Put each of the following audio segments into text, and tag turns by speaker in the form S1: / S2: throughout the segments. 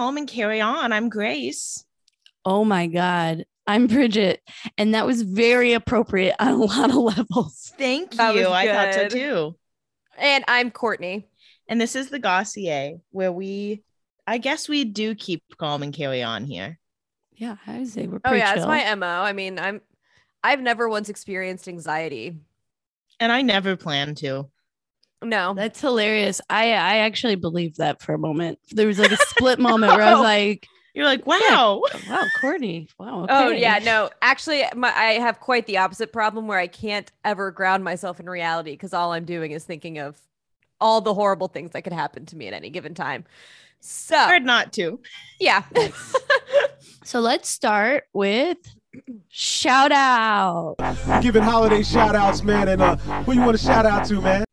S1: keep calm and carry on. I'm Grace.
S2: Oh my God. I'm Bridget. And that was very appropriate on a lot of levels.
S1: Thank
S3: That
S1: you. I thought so
S3: good.
S1: too.
S3: And I'm Courtney.
S1: And this is the Gossier, where we, I guess we do keep calm and carry on here.
S2: Yeah, I would say we're
S3: Oh
S2: pretty
S3: yeah, it's my MO. I mean, I'm I've never once experienced anxiety.
S1: And I never plan to.
S3: No.
S2: That's hilarious. I I actually believed that for a moment. There was like a split moment where I was like,
S1: You're like, wow.
S2: "Wow, Courtney, wow."
S3: Oh yeah, no. Actually, my, I have quite the opposite problem where I can't ever ground myself in reality because all I'm doing is thinking of all the horrible things that could happen to me at any given time. So
S1: Hard not to.
S3: yeah,
S2: So let's start with shout out.
S4: Giving holiday shout outs, man. And uh, who you want to shout out to, man?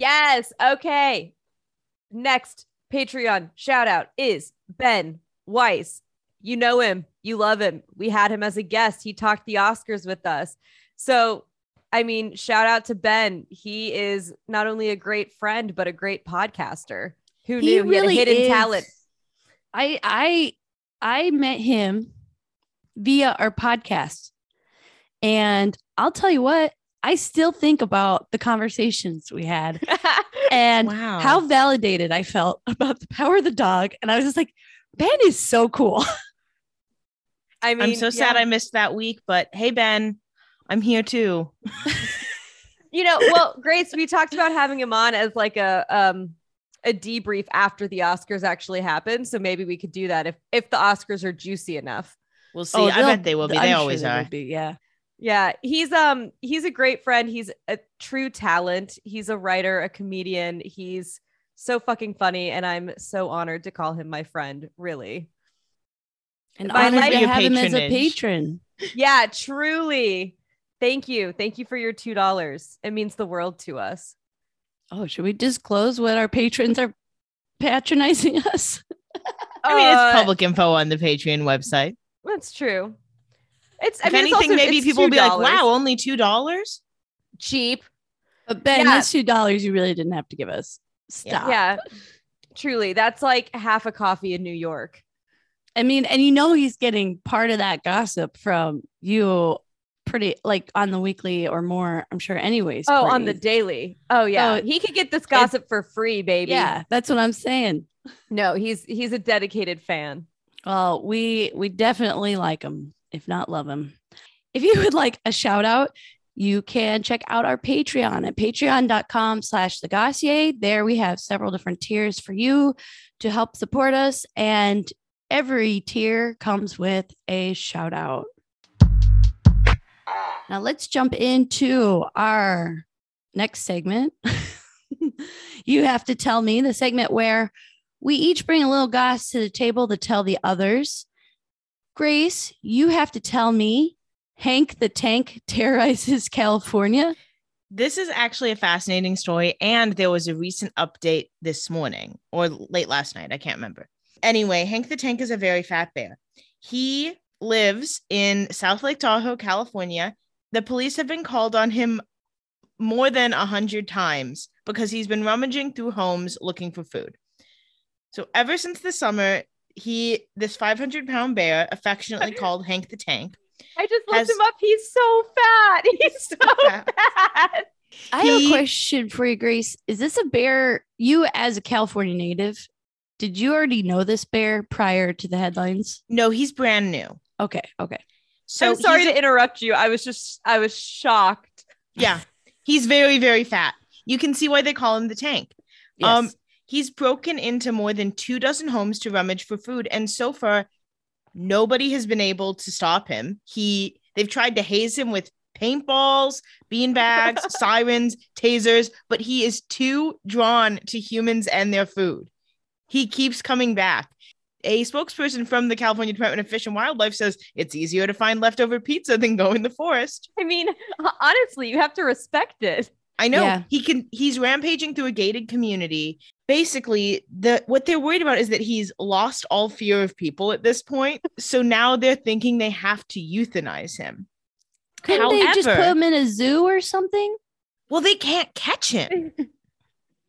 S3: Yes. Okay. Next Patreon shout out is Ben Weiss. You know him, you love him. We had him as a guest. He talked the Oscars with us. So, I mean, shout out to Ben. He is not only a great friend, but a great podcaster. Who
S2: He
S3: knew he
S2: really
S3: had a hidden
S2: is.
S3: talent?
S2: I I I met him via our podcast. And I'll tell you what, I still think about the conversations we had and
S1: Wow.
S2: how validated I felt about the power of the dog. And I was just like, Ben is so cool.
S3: I mean,
S1: I'm so sad. I missed that week, but hey, Ben, I'm here too.
S3: you know, well, Grace, we talked about having him on as like a um a debrief after the Oscars actually happened. So maybe we could do that if if the Oscars are juicy enough.
S1: We'll see.
S2: Oh,
S1: I bet they will be.
S2: I'm
S1: They
S2: sure
S1: always are.
S2: will Be, yeah.
S3: Yeah, he's um he's a great friend. He's a true talent. He's a writer, a comedian. He's so fucking funny, and I'm so honored to call him my friend. Really,
S2: And
S3: I
S2: honored
S3: life-
S2: to
S1: Your
S2: have him as a patron.
S3: yeah, truly. Thank you, thank you for your two dollars. It means the world to us.
S2: Oh, should we disclose what our patrons are patronizing us?
S1: I mean,
S3: Uh,
S1: it's public info on the Patreon website.
S3: That's true. It's. I
S1: if
S3: mean, it's
S1: anything,
S3: also-
S1: maybe
S3: it's
S1: people will be like, wow, only $2?
S3: cheap.
S2: But Ben,
S3: Yeah.
S2: that's two dollars you really didn't have to give us. Stop.
S3: Yeah, truly. That's like half a coffee in New York.
S2: I mean, and you know he's getting part of that gossip from you pretty like on the weekly or more, I'm sure anyways.
S3: Oh, on the daily. Oh yeah,
S2: So
S3: he could get this gossip for free, baby.
S2: Yeah, that's what I'm saying.
S3: No, he's he's a dedicated fan.
S2: Well, we we definitely like him, if not love him. If you would like a shout out, you can check out our Patreon at patreon.com slash the Gossier. There we have several different tiers for you to help support us. And every tier comes with a shout out. Now let's jump into our next segment. you have to tell me the segment where we each bring a little goss to the table to tell the others. Grace, you have to tell me Hank the Tank terrorizes California.
S1: This is actually a fascinating story. And there was a recent update this morning or late last night. I can't remember. Anyway, Hank the Tank is a very fat bear. He lives in South Lake Tahoe, California. The police have been called on him more than a hundred times because he's been rummaging through homes looking for food. So ever since the summer, he this 500 pound bear, affectionately called Hank the Tank,
S3: I just looked
S1: Has-
S3: him up. He's so fat. He's so
S1: fat.
S3: fat.
S2: I have a question for you, Grace. Is this a bear? You, as a California native, did you already know this bear prior to the headlines?
S1: no, he's brand new.
S2: Okay, okay.
S1: So
S3: I'm sorry to interrupt you. I was just I was shocked.
S1: Yeah, he's very, very fat. You can see why they call him the tank.
S2: Yes.
S1: Um, he's broken into more than two dozen homes to rummage for food, and so far, nobody has been able to stop him. He they've tried to haze him with paintballs, beanbags, sirens, tasers, but he is too drawn to humans and their food. He keeps coming back. A spokesperson from the California Department of Fish and Wildlife says it's easier to find leftover pizza than go in the forest.
S3: I mean, honestly, you have to respect it.
S1: I know
S2: Yeah.
S1: he can he's rampaging through a gated community. Basically, the what they're worried about is that he's lost all fear of people at this point. So now they're thinking they have to euthanize him.
S2: Couldn't they just put him in a zoo or something?
S1: Well, they can't catch him.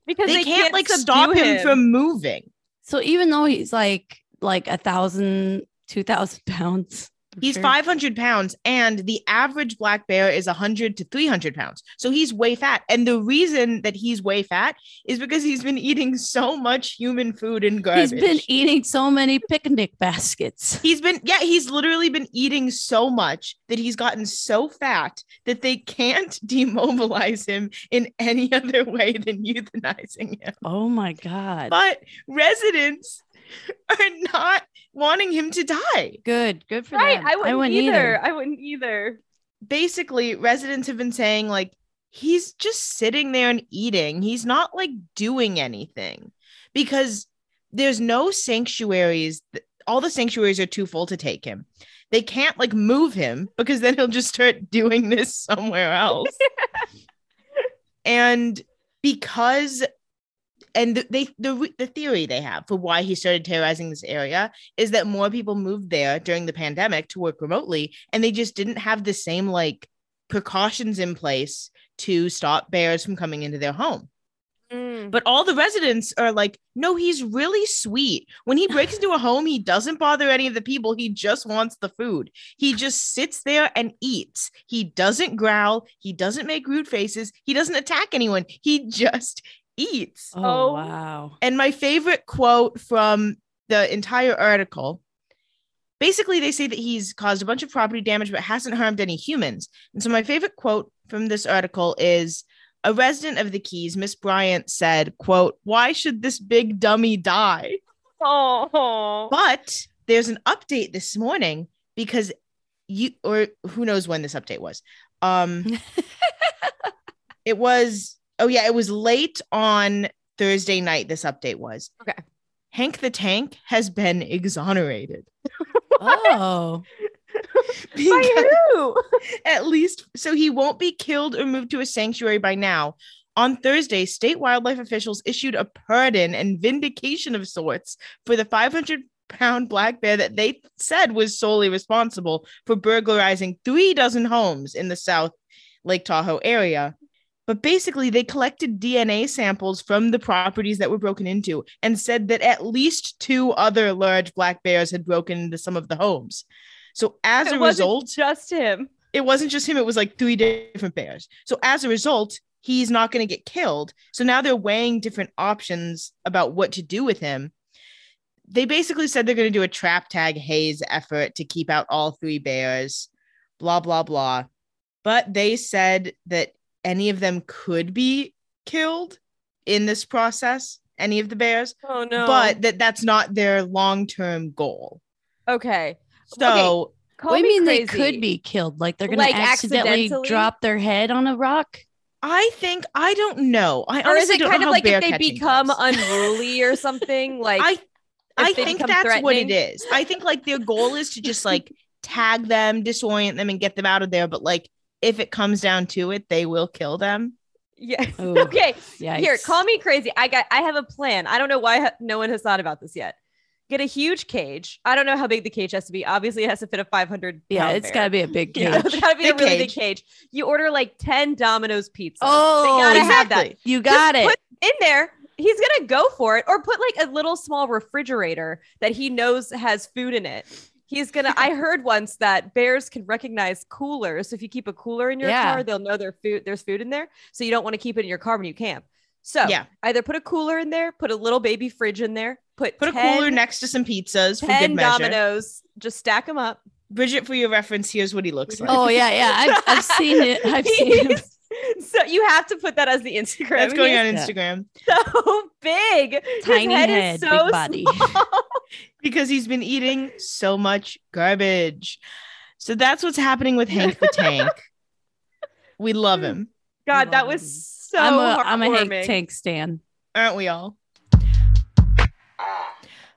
S3: Because
S1: They,
S3: they,
S1: can't, like
S3: subdue
S1: stop him. from moving.
S2: So even though he's like like a thousand, two thousand pounds, I'm
S1: He's
S2: sure-
S1: 500 pounds, and the average black bear is 100 to 300 pounds. So he's way fat. And the reason that he's way fat is because he's been eating so much human food and garbage.
S2: He's been eating so many picnic baskets.
S1: He's been, yeah, he's literally been eating so much that he's gotten so fat that they can't demobilize him in any other way than euthanizing him.
S2: Oh my god!
S1: But residents are not wanting him to die.
S2: Good, good for
S3: Right.
S2: them.
S3: I wouldn't, either. I wouldn't either.
S1: basically residents have been saying like he's just sitting there and eating he's not like doing anything because there's no sanctuaries all the sanctuaries are too full to take him they can't like move him because then he'll just start doing this somewhere else and because and th- they the the theory they have for why he started terrorizing this area is that more people moved there during the pandemic to work remotely and they just didn't have the same like precautions in place to stop bears from coming into their home.
S3: Mm.
S1: but all the residents are like no he's really sweet. When he breaks into a home he doesn't bother any of the people. He just wants the food. He just sits there and eats. He doesn't growl. He doesn't make rude faces. He doesn't attack anyone. He just eats
S2: Oh,
S3: Oh.
S2: wow!
S1: and my favorite quote from the entire article basically, they say that he's caused a bunch of property damage but hasn't harmed any humans. And so, my favorite quote from this article is a resident of the Keys, Miss Bryant, said, quote, Why should this big dummy die?
S3: Oh.
S1: But there's an update this morning because you or who knows when this update was. Um it was oh yeah, it was late on Thursday night this update was.
S3: Okay.
S1: Hank the Tank has been exonerated.
S2: Oh,
S3: By who?
S1: at least so he won't be killed or moved to a sanctuary by now. On Thursday, state wildlife officials issued a pardon and vindication of sorts for the 500 pound black bear that they said was solely responsible for burglarizing three dozen homes in the South Lake Tahoe area. But basically, they collected DNA samples from the properties that were broken into and said that at least two other large black bears had broken into some of the homes. So, as
S3: It
S1: a
S3: wasn't
S1: result,
S3: just him.
S1: it wasn't just him, it was like three different bears. So as a result, he's not going to get killed. So now they're weighing different options about what to do with him. They basically said they're going to do a trap tag haze effort to keep out all three bears, blah, blah, blah. But they said that any of them could be killed in this process, any of the bears,
S3: Oh no.
S1: but that that's not their long term goal.
S3: okay.
S1: So
S3: Call
S2: what do you mean they could be killed? Like they're gonna
S3: Like,
S2: accidentally
S3: accidentally?
S2: drop their head on a rock?
S1: I think, I don't know. I
S3: Or is
S1: honestly
S3: it
S1: don't
S3: kind
S1: know
S3: of like if they become
S1: works.
S3: unruly or something? Like
S1: I I think that's what it is. I think like their goal is to just like tag them, disorient them, and get them out of there. But like if it comes down to it, they will kill them.
S3: yeah.
S2: Ooh,
S3: okay.
S2: Yikes.
S3: Here, call me crazy. I got I have a plan. I don't know why ha- no one has thought about this yet. Get a huge cage. I don't know how big the cage has to be. Obviously, it has to fit a 500.
S2: Yeah,
S3: pound
S2: it's
S3: bear.
S2: got to be a big
S1: Yeah.
S2: cage.
S3: it's got to be a
S1: Big
S3: really big
S1: cage.
S3: cage. You order like 10 Domino's pizza.
S2: Oh,
S3: they gotta have that.
S1: exactly.
S2: You got
S3: Just
S2: it.
S3: Put in there. He's gonna go for it, or put like a little small refrigerator that he knows has food in it. He's gonna. I heard once that bears can recognize coolers. So if you keep a cooler in your
S2: Yeah.
S3: car, they'll know their food. There's food in there, so you don't want to keep it in your car when you camp. So
S1: Yeah.
S3: either put a cooler in there, put a little baby fridge in there, put
S1: Put a cooler next to some pizzas for
S3: 10
S1: good measure.
S3: dominoes, just stack them up.
S1: Bridget, for your reference, here's what he looks oh, like.
S2: Oh yeah, yeah. I've, I've seen it. I've seen it.
S3: So you have to put that as the Instagram.
S1: That's going
S3: He
S1: on Instagram
S3: so big. His
S2: Tiny
S3: head,
S2: head,
S3: is
S2: big body.
S1: because he's been eating so much garbage. So that's what's happening with Hank the Tank. We love him,
S3: God, that was
S2: him.
S3: so
S2: I'm a I'm a Hank
S3: heartwarming.
S2: Tank stan.
S1: aren't we all?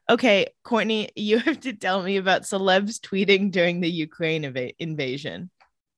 S1: Okay, Courtney, you have to tell me about celebs tweeting during the Ukraine eva- invasion.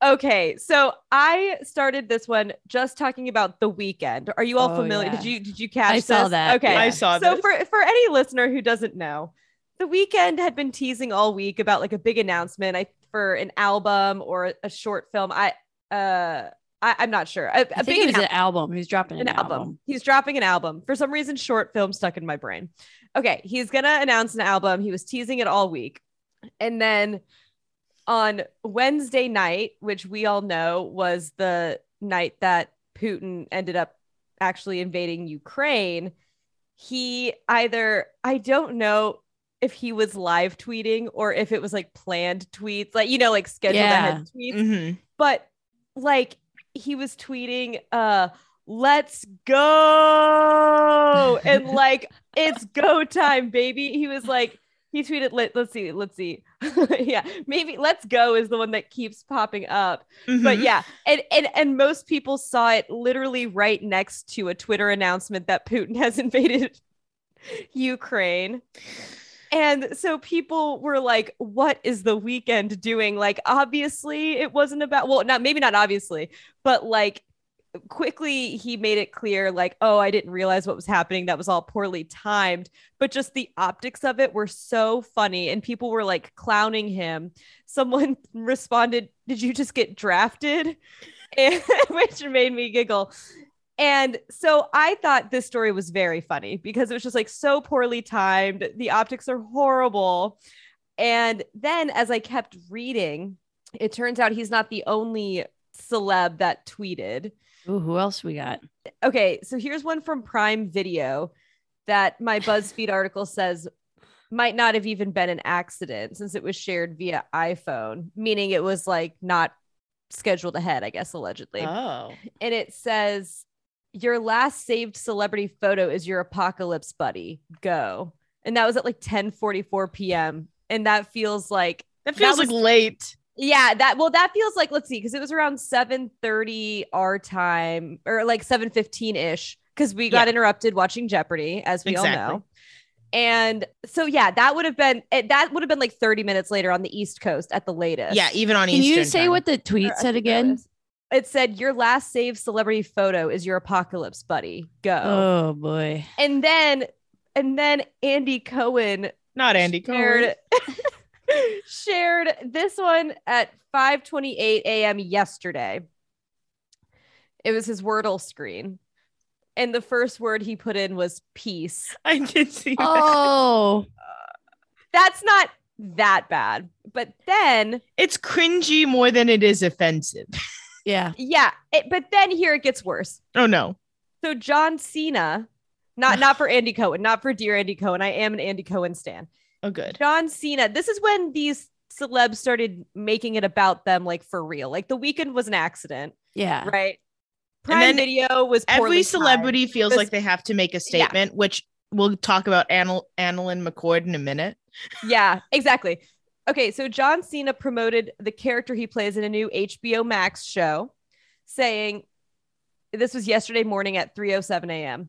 S3: Okay, so I started this one just talking about the Weeknd. Are you all
S2: Oh,
S3: familiar?
S2: yeah.
S3: Did you did you catch
S2: I saw that,
S3: Okay,
S2: yeah.
S1: I saw that.
S3: so
S1: this.
S3: for for any listener who doesn't know, the Weeknd had been teasing all week about like a big announcement I, for an album or a short film. I uh I, I'm not sure. A, a
S2: I think
S3: big
S2: it was an album. He's dropping
S3: an album. He's dropping an album. For some reason, short film stuck in my brain. Okay, he's gonna announce an album. He was teasing it all week. And then on Wednesday night, which we all know was the night that Putin ended up actually invading Ukraine, he either, I don't know if he was live tweeting or if it was like planned tweets, like, you know, like scheduled
S2: Yeah.
S3: ahead tweets
S1: Mhm.
S3: but like he was tweeting uh let's go and like it's go time baby he was like he tweeted let, let's see let's see. Yeah maybe let's go is the one that keeps popping up. But
S1: Mhm.
S3: yeah and, and and most people saw it literally right next to a twitter announcement that putin has invaded ukraine. And so people were like what is the Weeknd doing? Like obviously it wasn't about well not maybe not obviously but like quickly he made it clear like oh i didn't realize what was happening. That was all poorly timed. But just the optics of it were so funny and people were like clowning him. Someone responded did you just get drafted? And, which made me giggle. And so i thought this story was very funny because it was just like so poorly timed. The optics are horrible. And then as i kept reading it turns out he's not the only celeb that tweeted
S2: Ooh, who else we got?
S3: Okay, so here's one from Prime Video that my BuzzFeed article says might not have even been an accident since it was shared via iPhone, meaning it was like not scheduled ahead, I guess, allegedly.
S1: Oh.
S3: And it says, Your last saved celebrity photo is your apocalypse buddy. Go. And that was at like 10 44 p.m. And that feels like
S1: That feels
S3: was-
S1: like late.
S3: Yeah, that well, that feels like let's see, because it was around 7:30 our time, or like 7:15 ish, because we got
S1: Yeah.
S3: interrupted watching Jeopardy, as we all know. And so yeah, that would have been it, that would have been like 30 minutes later on the East Coast at the latest.
S1: Yeah, even on
S2: Can
S1: Eastern
S2: you say
S1: time.
S2: what the tweet
S3: I
S2: said again?
S3: It said your last saved celebrity photo is your apocalypse buddy. Go.
S2: Oh boy.
S3: and then and then Andy Cohen
S1: Not Andy Cohen.
S3: shared, shared this one at 5:28 a.m. yesterday. It was his Wordle screen. And the first word he put in was peace.
S1: I did see that.
S2: Oh,
S3: That's not that bad. But then,
S1: It's cringy more than it is offensive.
S2: yeah.
S3: yeah, it, but then here it gets worse.
S1: Oh no.
S3: So John Cena, not not for Andy Cohen, not for dear Andy Cohen. I am an Andy Cohen stan.
S1: Oh good.
S3: John Cena. This is when these celebs started making it about them, like for real. Like the Weeknd was an accident,
S2: Yeah.
S3: right? Prime Video was
S1: Every
S3: timed.
S1: celebrity feels
S3: This-
S1: like they have to make a statement, which we'll talk about Annal- AnnaLynne McCord in a minute.
S3: Yeah, exactly. Okay, so John Cena promoted the character he plays in a new HBO Max show, saying, "This was yesterday morning at 3:07 a.m."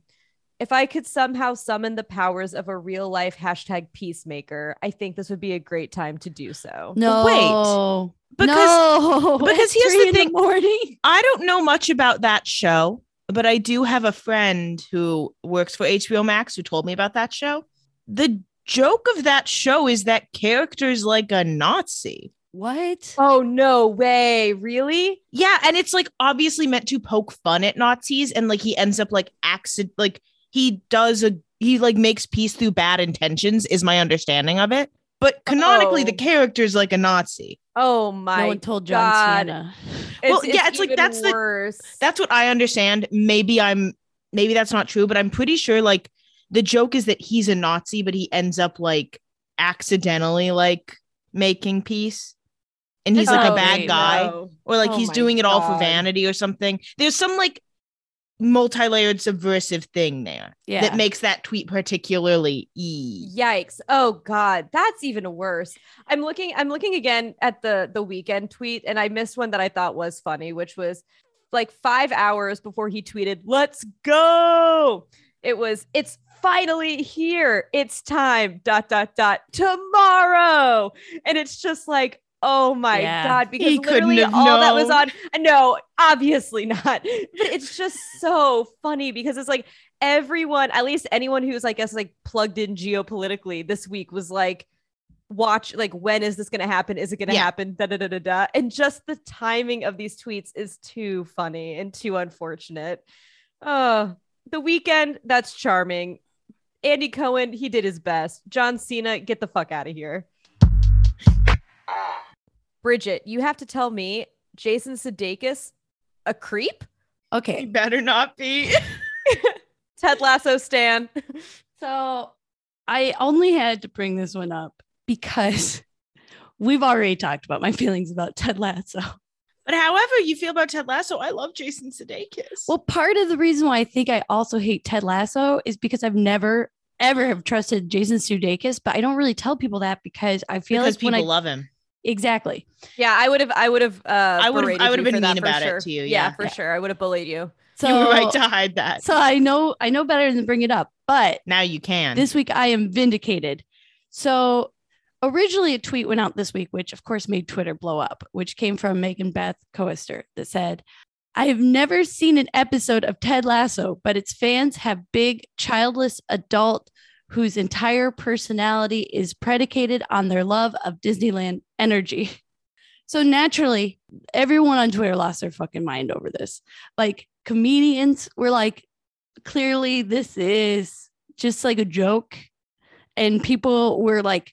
S3: If I could somehow summon the powers of a real life hashtag peacemaker, I think this would be a great time to do so.
S2: No.
S1: Wait, because
S2: no.
S1: because here's the thing.
S2: morning.
S1: I don't know much about that show, but I do have a friend who works for HBO Max who told me about that show. The joke of that show is that character's like a Nazi.
S2: What?
S3: Oh no way! Really?
S1: Yeah, and it's like obviously meant to poke fun at Nazis, and like he ends up like accident, like he does a he like makes peace through bad intentions, is my understanding of it. But canonically,
S3: Oh.
S1: the is like a Nazi.
S3: Oh my!
S2: no one told John
S3: God.
S2: Cena.
S1: Well, yeah, it's like,
S3: even
S1: that's the-
S3: worse.
S1: That's what I understand. Maybe I'm maybe that's not true, but I'm pretty sure like the joke is that he's a Nazi, but he ends up like accidentally like making peace. And he's like
S3: Oh,
S1: a bad
S2: great.
S1: guy.
S3: no.
S1: or like
S3: Oh
S1: he's doing it all for vanity or something. There's some like multi-layered subversive thing there
S2: Yeah.
S1: that makes that tweet particularly e.
S3: Yikes. Oh god, that's even worse. I'm looking I'm looking again at the the Weeknd tweet and I missed one that I thought was funny, which was like 5 hours before he tweeted, "Let's go." It was it's finally here. It's time dot dot dot tomorrow. And it's just like Oh my
S2: Yeah.
S3: god! Because
S1: He
S3: literally all that was on. No, obviously not. But it's just so funny because it's like everyone, at least anyone who's I guess like plugged in geopolitically this week was like, watch like when is this gonna happen? Is it gonna
S1: Yeah.
S3: happen? Da da da da da. And just the timing of these tweets is too funny and too unfortunate. Oh, the Weeknd, that's charming. Andy Cohen, he did his best. John Cena, get the fuck out of here. Bridget, you have to tell me Jason Sudeikis a creep? Okay.
S1: He
S2: Okay.
S1: better not be.
S3: Ted Lasso Stan.
S2: So I only had to bring this one up because we've already talked about my feelings about Ted Lasso.
S1: But however you feel about Ted Lasso, I love Jason Sudeikis.
S2: Well, part of the reason why I think I also hate Ted Lasso is because I've never ever have trusted Jason Sudeikis, but I don't really tell people that because I feel
S1: because
S2: like when
S1: people
S2: I
S1: love him.
S2: Exactly.
S3: Yeah, I would have I would have uh
S1: I would've- I would've been mean
S3: for
S1: about it to you,
S3: Yeah,
S1: yeah.
S3: for
S2: Yeah.
S3: sure. I would have bullied you.
S2: So
S1: you were right to hide that.
S2: so I know I know better than bring it up, but
S1: now you can.
S2: this week I am vindicated. So originally a tweet went out this week, which of course made Twitter blow up, which came from Megan Beth Koester that said, I have never seen an episode of Ted Lasso, but its fans have big, childless adult whose entire personality is predicated on their love of Disneyland energy. So naturally, everyone on Twitter lost their fucking mind over this. Like comedians were like, clearly this is just like a joke. And people were like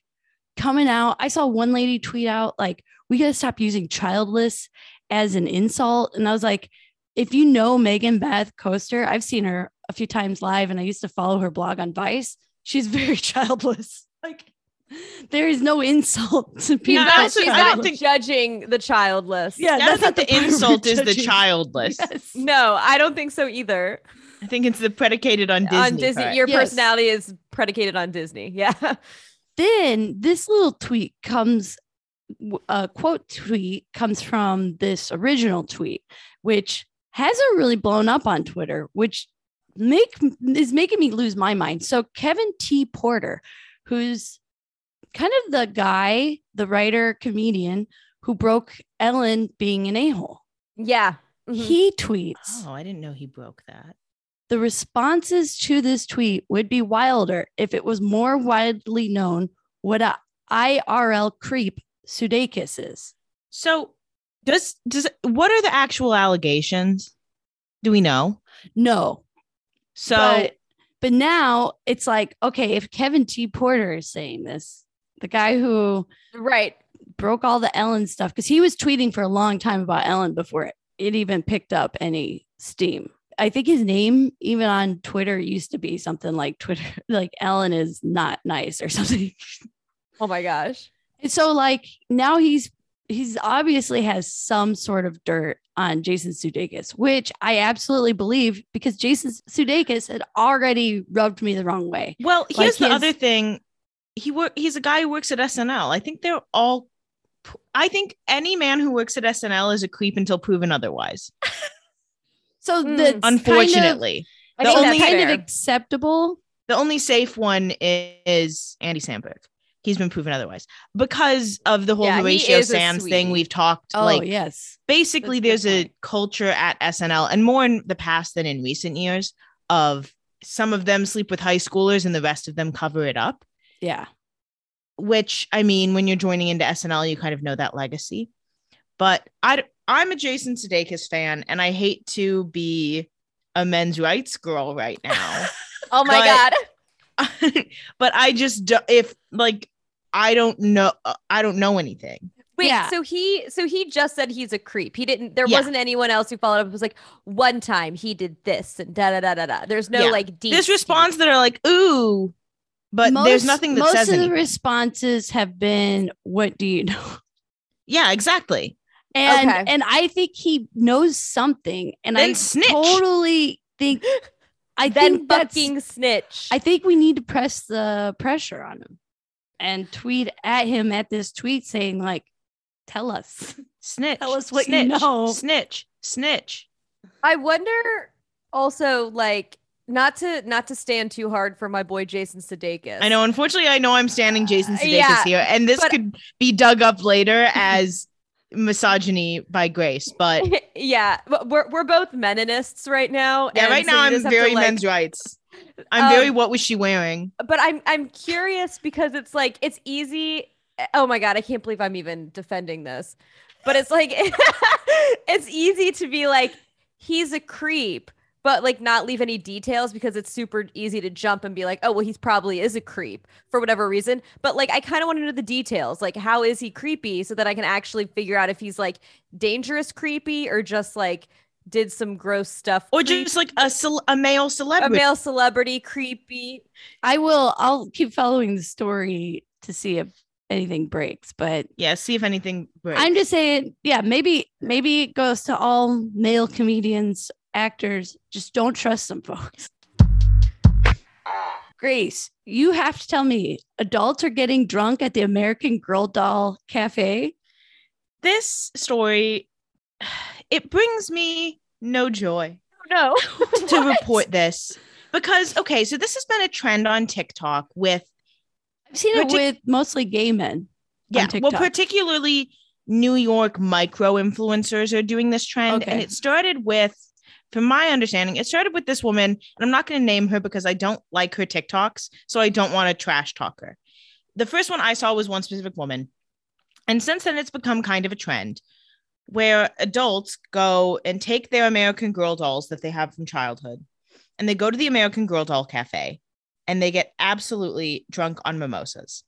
S2: coming out. I saw one lady tweet out, like, we got to stop using childless as an insult. And I was like, if you know Megan Beth Koester, I've seen her a few times live and I used to follow her blog on Vice. She's very childless. Like, there is no insult to people.
S1: I
S3: Not, she's not
S1: think-
S3: judging the childless.
S2: Yeah,
S1: I don't
S2: that's not
S1: the,
S2: part we're
S1: insult is the childless.
S2: Yes.
S3: No, I don't think so either.
S1: I think it's the predicated on Disney.
S3: on Disney,
S1: part.
S3: your
S2: Yes.
S3: personality is predicated on Disney. Yeah.
S2: then this little tweet comes a quote tweet comes from this original tweet which hasn't really blown up on twitter which make is making me lose my mind so kevin t porter who's kind of the guy the writer comedian who broke ellen being an a-hole
S3: Yeah. Mhm.
S2: he tweets
S1: Oh, I didn't know he broke that.
S2: the responses to this tweet would be wilder if it was more widely known what a IRL creep Sudeikis is.
S1: So, does does what are the actual allegations? Do we know?
S2: No.
S1: So,
S2: but, but now it's like, okay, if Kevin T. Porter is saying this, the guy who
S3: Right.
S2: broke all the Ellen stuff, because he was tweeting for a long time about Ellen before it, it even picked up any steam. I think his name, even on Twitter, used to be something like Twitter, like Ellen is not nice or something.
S3: Oh my gosh.
S2: And so like now he's he's obviously has some sort of dirt on Jason Sudeikis, which I absolutely believe because Jason Sudeikis had already rubbed me the wrong way.
S1: well,
S2: like
S1: here's the other thing. He work. He's a guy who works at SNL. I think they're all. I think any man who works at SNL is a creep until proven otherwise.
S2: So the hmm.
S1: Unfortunately,
S3: I
S1: The
S3: think
S1: only-
S3: that's
S2: kind of acceptable.
S1: the only safe one is Andy Samberg. He's been proven otherwise because of the whole
S3: Yeah, he
S1: Horatio Sanz thing we've talked.
S2: Oh
S1: like
S2: yes,
S1: basically,
S3: That's
S1: there's
S3: good
S1: a culture at SNL, and more in the past than in recent years, of some of them sleep with high schoolers and the rest of them cover it up.
S2: Yeah.
S1: Which I mean, when you're joining into SNL, you kind of know that legacy. But I, I'm a Jason Sudeikis fan, and I hate to be a men's rights girl right now.
S3: Oh my
S1: But-
S3: God.
S1: but I just don't. if like I don't know uh, I don't know anything.
S3: Wait,
S2: Yeah.
S3: so he so he just said he's a creep. He didn't there
S1: Yeah.
S3: wasn't anyone else who followed up. It was like one time he did this and da da da da da. There's no
S1: Yeah.
S3: like deep
S1: There's response that are like ooh, but there's nothing that
S2: most
S1: says
S2: of the responses have been, "What do you know?"
S1: yeah, exactly.
S2: And
S3: Okay.
S2: and I think he knows something, and
S1: Then
S2: I
S1: snitch.
S2: totally think I
S3: then
S2: think
S3: fucking snitch.
S2: I think we need to press the pressure on him and tweet at him at this tweet saying like, "Tell us."
S1: Snitch.
S2: Tell us what you
S1: snitch,
S2: know.
S1: Snitch. Snitch.
S3: I wonder also like not to not to stand too hard for my boy Jason Sudeikis.
S1: I know. Unfortunately, I know I'm standing Jason Sudeikis
S3: yeah,
S1: here, and this
S3: but-
S1: could be dug up later as misogyny by Grace. But
S3: yeah, but we're we're both meninists right now.
S1: yeah, right
S3: so
S1: now I'm
S3: to,
S1: very
S3: like-
S1: men's rights. I'm very.
S3: Um,
S1: What was she wearing?
S3: but I'm I'm curious because it's like it's easy oh my god, I can't believe I'm even defending this. But it's like it's easy to be like he's a creep, but like not leave any details because it's super easy to jump and be like, oh well, he's probably is a creep for whatever reason. But like I kind of want to know the details. Like how is he creepy so that I can actually figure out if he's like dangerous creepy or just like did some gross stuff
S1: or
S3: creep-
S1: just like a cel- a male celebrity.
S3: a male celebrity creepy.
S2: I will. I'll keep following the story to see if anything breaks. But
S1: yeah, see if anything. breaks.
S2: I'm just saying, yeah, maybe maybe it goes to all male comedians, actors. Just don't trust them, folks. Grace, you have to tell me, adults are getting drunk at the American Girl Doll Cafe.
S1: this story. It brings me no joy.
S3: No.
S1: to report this because okay, so this has been a trend on TikTok with
S2: I've seen it with mostly gay men.
S1: yeah, well, particularly New York micro influencers are doing this trend, and it started with, from my understanding, it started with this woman, and I'm not going to name her because I don't like her TikToks, so I don't want to trash talk her. The first one I saw was one specific woman, and since then it's become kind of a trend where adults go and take their American Girl dolls that they have from childhood, and they go to the American Girl Doll Cafe, and they get absolutely drunk on mimosas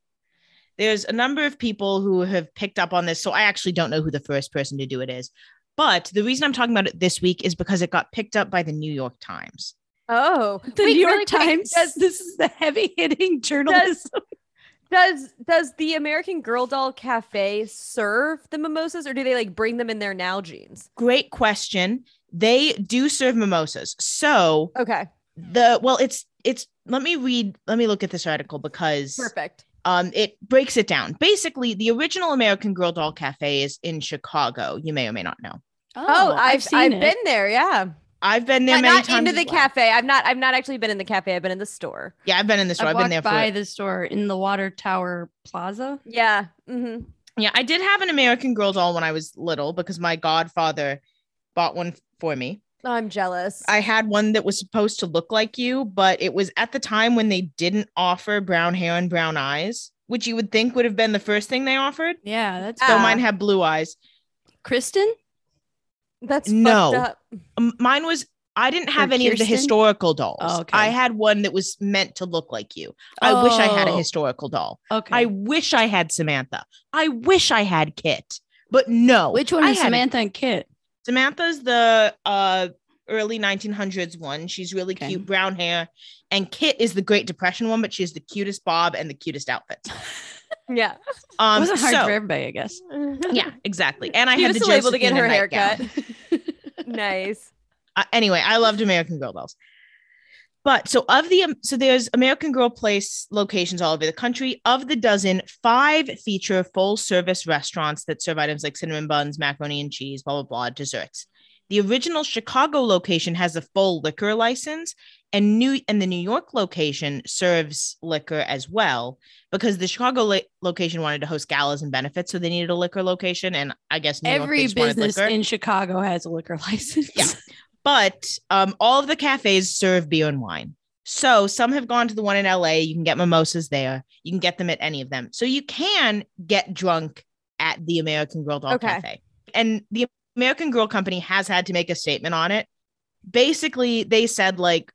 S1: there's a number of people who have picked up on this. So I actually don't know who the first person to do it is. But the reason I'm talking about it this week is because it got picked up by the New York Times.
S3: Oh,
S2: The
S3: Wait,
S2: New York
S3: really
S2: Times.
S3: Does,
S2: this is the heavy hitting journalism.
S3: does does the American Girl Doll Cafe serve the mimosas, or do they like bring them in their now jeans?
S1: Great question. They do serve mimosas. So
S3: Okay,
S1: the well, it's it's let me read, let me look at this article because
S3: perfect.
S1: um it breaks it down. Basically, the original American Girl Doll Cafe is in Chicago. You may or may not know.
S3: Oh, I've,
S2: seen
S3: I've
S2: it.
S3: been there. Yeah,
S1: I've been there
S3: not,
S1: many
S3: not
S1: times.
S3: into the
S1: well.
S3: cafe. I've not. I've not actually been in the cafe. I've been in the store.
S1: Yeah, I've been in the store.
S2: I've
S1: I've been
S2: walked
S1: there for
S2: by the store in the Water Tower Plaza.
S3: Yeah. hmm
S1: Yeah, I did have an American Girl doll when I was little because my godfather bought one for me.
S3: I'm jealous.
S1: I had one that was supposed to look like you, but it was at the time when they didn't offer brown hair and brown eyes, which you would think would have been the first thing they offered.
S2: Yeah, that's.
S1: So mine had blue eyes.
S2: Kristen.
S3: That's
S1: No.
S3: fucked up.
S1: Mine was I didn't have
S2: Or
S1: any of the historical dolls.
S2: Oh, okay.
S1: I had one that was meant to look like you. I wish I had a
S2: Oh,
S1: historical doll.
S2: Okay.
S1: I wish I had Samantha. I wish I had Kit. But no.
S2: Which one
S1: I
S2: is Samantha and Kit?
S1: Samantha's the uh early 1900s one. She's really
S2: Okay.
S1: cute, brown hair. And Kit is the Great Depression one, but she has the cutest bob and the cutest outfits.
S3: Yeah.
S2: it
S1: Um,
S2: wasn't hard
S1: so-
S2: for everybody, I guess.
S1: yeah, exactly. And I
S3: She
S1: had
S3: was
S1: the
S3: able to get her
S1: and
S3: hair cut. nice.
S1: Uh, anyway, I loved American Girl dolls. But so of the um, so there's American Girl Place locations all over the country. Of the dozen, five feature full service restaurants that serve items like cinnamon buns, macaroni and cheese, blah blah blah, desserts. The original Chicago location has a full liquor license, and new and the New York location serves liquor as well because the Chicago lo- location wanted to host galas and benefits, so they needed a liquor location. And I guess New
S2: Every business in Chicago has a liquor license.
S1: Yeah. but um, all of the cafes serve beer and wine. So some have gone to the one in LA. You can get mimosas there. You can get them at any of them. So you can get drunk at the American Girl Doll
S3: Okay.
S1: Cafe. And the American Girl Company has had to make a statement on it. Basically, they said, like,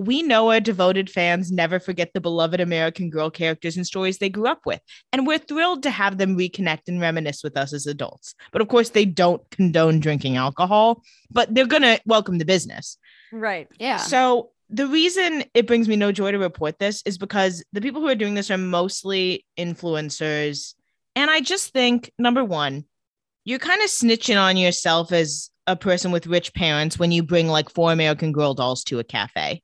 S1: we know our devoted fans never forget the beloved American Girl characters and stories they grew up with. And we're thrilled to have them reconnect and reminisce with us as adults. But of course, they don't condone drinking alcohol, but they're going to welcome the business.
S3: Right.
S2: Yeah.
S1: So the reason it brings me no joy to report this is because the people who are doing this are mostly influencers. And I just think, number one, you're kind of snitching on yourself as a person with rich parents when you bring like four American Girl dolls to a cafe.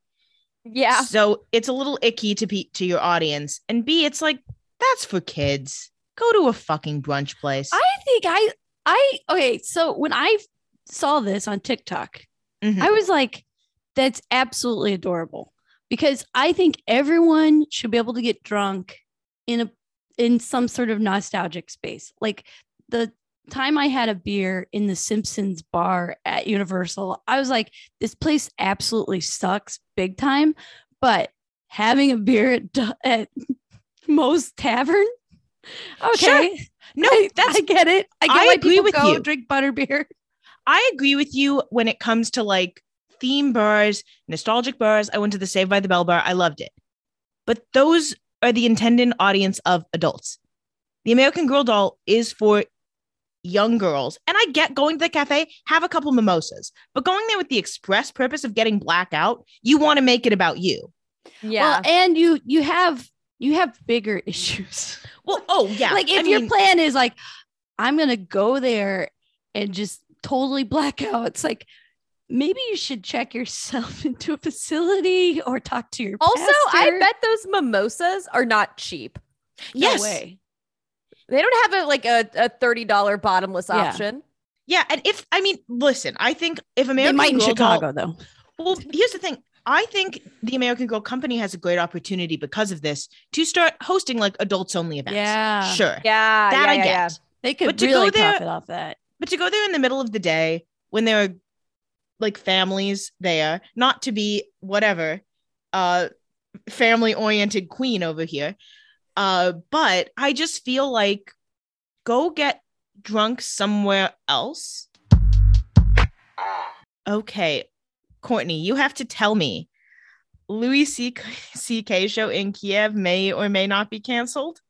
S3: Yeah.
S1: So it's a little icky to be to your audience. And B, it's like, that's for kids. Go to a fucking brunch place.
S2: I think I I okay, so when I saw this on TikTok,
S1: Mhm.
S2: I was like, that's absolutely adorable because I think everyone should be able to get drunk in a in some sort of nostalgic space. Like the time I had a beer in the Simpsons bar at Universal, I was like, this place absolutely sucks big time. But having a beer at, at Moe's Tavern Okay.
S1: No,
S2: I,
S1: that's
S2: I get it. I get
S1: I agree with
S2: go
S1: you.
S2: drink butterbeer.
S1: I agree with you when it comes to like theme bars, nostalgic bars. I went to the Saved by the Bell bar. I loved it. But those are the intended audience of adults. The American Girl doll is for young girls. And I get going to the cafe, have a couple mimosas, but going there with the express purpose of getting blackout, you want to make it about you.
S3: Yeah.
S2: Well, and you you have you have bigger issues.
S1: Well, oh yeah.
S2: like if
S1: I
S2: your
S1: mean,
S2: plan is like, I'm gonna go there and just totally black out, it's like maybe you should check yourself into a facility or talk to your
S3: also, I bet those mimosas are not cheap.
S2: No
S1: yes.
S2: way.
S3: They don't have a like a, a $30 bottomless
S2: Yeah.
S3: option.
S1: Yeah, and if I mean, listen, I think if American They
S2: might in
S1: Girl
S2: Chicago
S1: doll,
S2: though.
S1: Well, here's the thing. I think the American Girl Company has a great opportunity because of this to start hosting like adults only events.
S2: Yeah.
S1: Sure.
S3: Yeah.
S1: that
S3: yeah,
S1: I
S3: yeah,
S1: get.
S3: yeah.
S2: They could
S1: But to
S2: really
S1: go there-
S2: profit off that.
S1: But to go there in the middle of the day when there are like families there, not to be whatever, uh family oriented queen over here. Uh, but I just feel like go get drunk somewhere else. Okay, Courtney, you have to tell me Louis C.K. show in Kiev may or may not be canceled.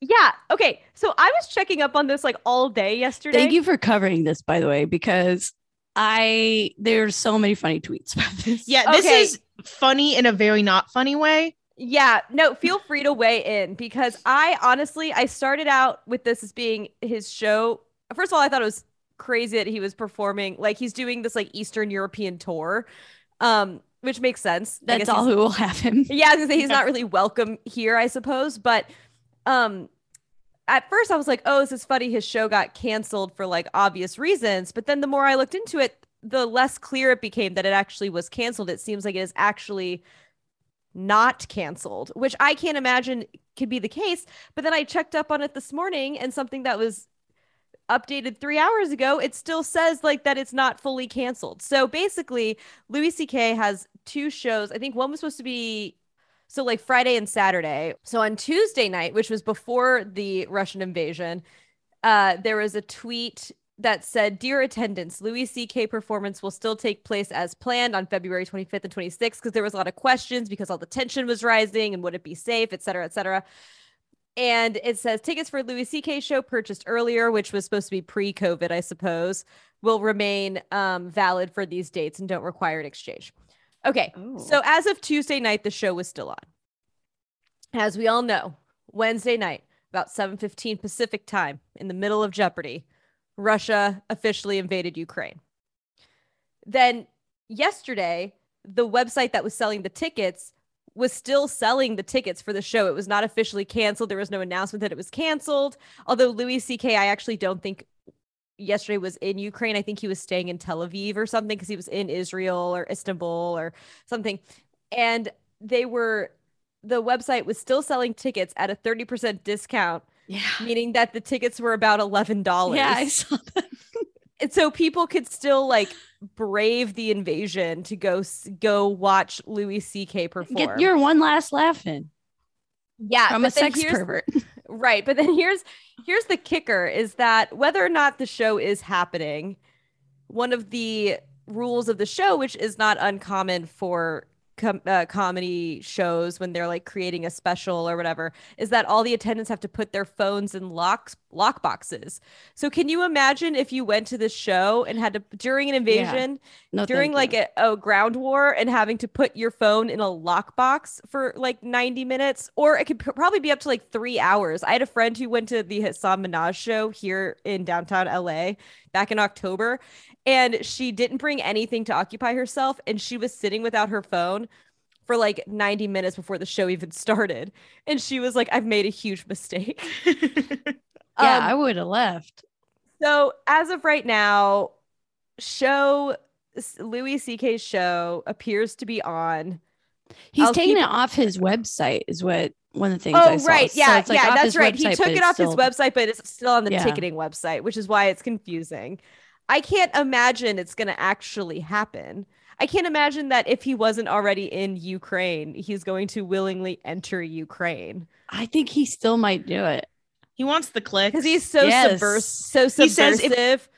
S3: Yeah. Okay. So I was checking up on this like all day yesterday.
S2: Thank you for covering this, by the way, because I there's so many funny tweets about this.
S1: Yeah, this
S3: Okay.
S1: is funny in a very not funny way.
S3: Yeah, no, feel free to weigh in because I honestly I started out with this as being his show. First of all, I thought it was crazy that he was performing like he's doing this like Eastern European tour. Um, which makes sense. I
S2: That's
S3: guess
S2: all who will have him.
S3: Yeah, I was gonna say he's not really welcome here, I suppose. But um at first I was like, oh, this is funny. His show got canceled for like obvious reasons. But then the more I looked into it, the less clear it became that it actually was canceled. It seems like it is actually not canceled, which I can't imagine could be the case. But then I checked up on it this morning and something that was updated three hours ago, it still says like that it's not fully canceled. So basically, Louis C.K. has two shows. I think one was supposed to be so like Friday and Saturday. So on Tuesday night, which was before the Russian invasion, uh, there was a tweet that said, "Dear attendants, Louis C.K. performance will still take place as planned on February 25th and 26th because there was a lot of questions because all the tension was rising and would it be safe, et cetera, et cetera." And it says tickets for Louis C.K. show purchased earlier, which was supposed to be pre-COVID, I suppose, will remain um, valid for these dates and don't require an exchange. Okay,
S2: Oh.
S3: so as of Tuesday night, the show was still on. As we all know, Wednesday night, about 7:15 Pacific time, in the middle of Jeopardy, Russia officially invaded Ukraine. Then yesterday, the website that was selling the tickets was still selling the tickets for the show. It was not officially canceled. There was no announcement that it was canceled. Although Louis C.K., I actually don't think yesterday was in Ukraine. I think he was staying in Tel Aviv or something because he was in Israel or Istanbul or something. And they were, the website was still selling tickets at a 30% discount,
S2: Yeah.
S3: meaning that the tickets were about $11.
S2: Yeah, I saw that.
S3: and so people could still like brave the invasion to go go watch Louis C.K. perform.
S2: Get your one last laugh in
S3: yeah,
S2: from a sex pervert.
S3: Right, but then here's here's the kicker is that whether or not the show is happening, one of the rules of the show which is not uncommon for com- uh, comedy shows when they're like creating a special or whatever is that all the attendants have to put their phones in locks lock boxes. So can you imagine if you went to this show and had to during an invasion
S2: No,
S3: during like a, a ground war and having to put your phone in a lock box for like 90 minutes? Or it could p- probably be up to like three hours. I had a friend who went to the Hasan Minhaj show here in downtown la back in october and she didn't bring anything to occupy herself and she was sitting without her phone for like 90 minutes before the show even started and she was like i've made a huge mistake
S2: yeah,
S3: Um,
S2: I would have left.
S3: so as of right now, show Louis C.K.'s show appears to be on.
S2: He's
S3: I'll
S2: taking
S3: keep-
S2: it off his website, is what one of the things. Oh, I
S3: Oh,
S2: saw.
S3: right.
S2: So
S3: Yeah,
S2: it's, like,
S3: yeah, that's
S2: his
S3: right. He took it
S2: it's
S3: off his website, but it's still on the
S2: Yeah.
S3: ticketing website, which is why it's confusing. I can't imagine it's going to actually happen. I can't imagine that if he wasn't already in Ukraine, he's going to willingly enter Ukraine.
S2: I think he still might do it.
S1: He wants the clicks.
S3: because he's so
S2: Yes.
S3: subvers- so
S1: He says if-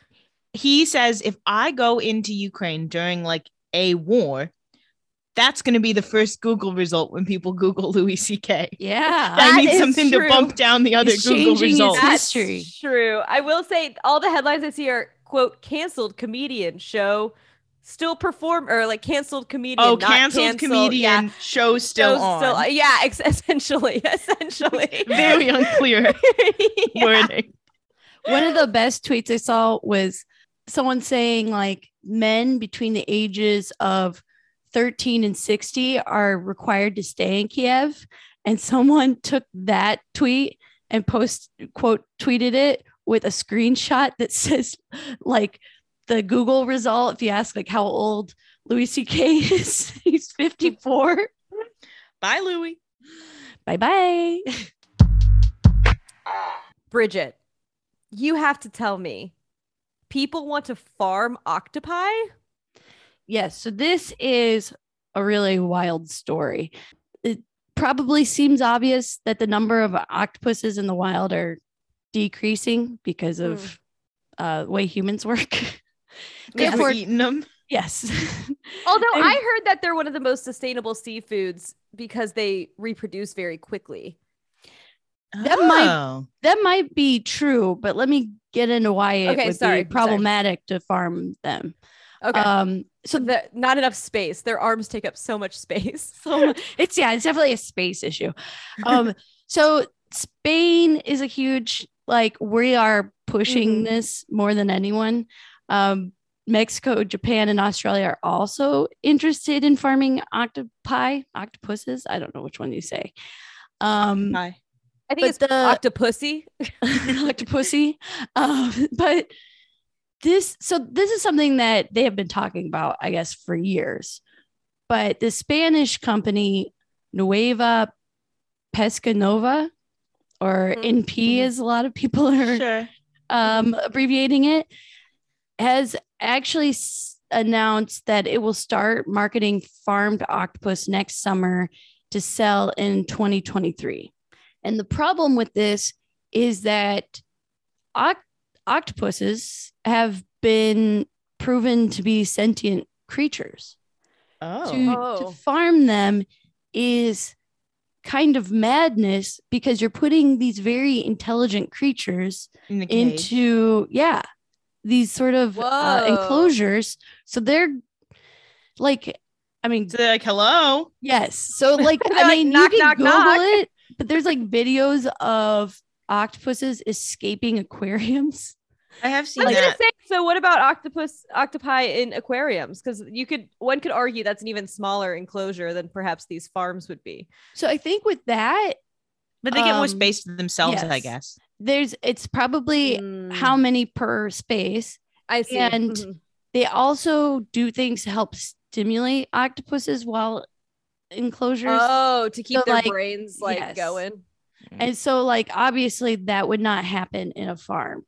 S1: he says if I go into Ukraine during like a war, that's going to be the first Google result when people Google Louis C.K.
S2: Yeah.
S1: I need something
S3: true.
S1: to bump down the other
S2: He's
S1: Google results.
S2: That's history.
S3: True. I will say all the headlines I see are quote canceled comedian show still perform or like canceled comedian.
S1: oh,
S3: not
S1: canceled
S3: canceled.
S1: comedian
S3: Yeah.
S1: show still
S3: Show's
S1: on.
S3: yeah, ex- essentially, essentially.
S1: Very unclear
S3: Yeah.
S1: wording.
S2: One of the best tweets I saw was someone saying like men between the ages of 13 and 60 are required to stay in Kiev. And someone took that tweet and post quote tweeted it with a screenshot that says like the Google result. If you ask like how old Louis C.K. is, he's 54.
S1: Bye, Louis.
S2: Bye bye.
S3: Bridget, you have to tell me. People want to farm octopi?
S2: Yes. So this is a really wild story. It probably seems obvious that the number of octopuses in the wild are decreasing because of uh, the way humans work.
S1: We're
S2: Therefore,
S1: eating them.
S2: yes.
S3: Although
S2: And-
S3: I heard that they're one of the most sustainable seafoods because they reproduce very quickly.
S2: That might-
S1: Oh.
S2: that might be true, but let me get into why it
S3: Okay,
S2: would
S3: sorry,
S2: be
S3: I'm sorry.
S2: problematic to farm them.
S3: Okay.
S2: Um,
S3: so the, not enough space. Their arms take up so much space.
S2: so it's yeah, it's definitely a space issue. Um, so Spain is a huge like we are pushing
S3: Mhm.
S2: this more than anyone. Um, Mexico, Japan, and Australia are also interested in farming octopi, octopuses. I don't know which one you say. Um.
S3: I think it's
S2: the-
S3: octopussy.
S2: octopussy. Um, but this, so this is something that they have been talking about, I guess, for years. But the Spanish company Nueva Pescanova, or
S3: Mhm,
S2: NP,
S3: mhm.
S2: as a lot of people are
S1: Sure.
S2: um, abbreviating it, has actually s- announced that it will start marketing farmed octopus next summer to sell in 2023. And the problem with this is that oct- octopuses have been proven to be sentient creatures.
S1: Oh.
S2: To,
S3: Oh.
S2: to farm them is kind of madness because you're putting these very intelligent creatures
S1: In the
S2: into yeah these sort of uh, enclosures so they're like i mean
S1: So like, hello.
S2: yes so like
S3: They're
S2: i
S3: like,
S2: mean
S3: knock,
S2: you can
S3: knock,
S2: google
S3: knock.
S2: it but there's like videos of octopuses escaping aquariums
S1: I have seen
S3: I was gonna say. So, what about octopus, octopi in aquariums? Because you could, one could argue that's an even smaller enclosure than perhaps these farms would be.
S2: so i think with that
S1: But they get more
S2: Um,
S1: space to themselves, I guess.
S2: there's it's probably
S3: Mm,
S2: how many per space
S3: I see.
S2: and-
S3: Mhm.
S2: they also do things to help stimulate octopuses while enclosures
S3: oh, to keep
S2: So,
S3: their
S2: like,
S3: brains like
S2: yes.
S3: going. Mm-hmm.
S2: And so, like, obviously, that would not happen in a farm.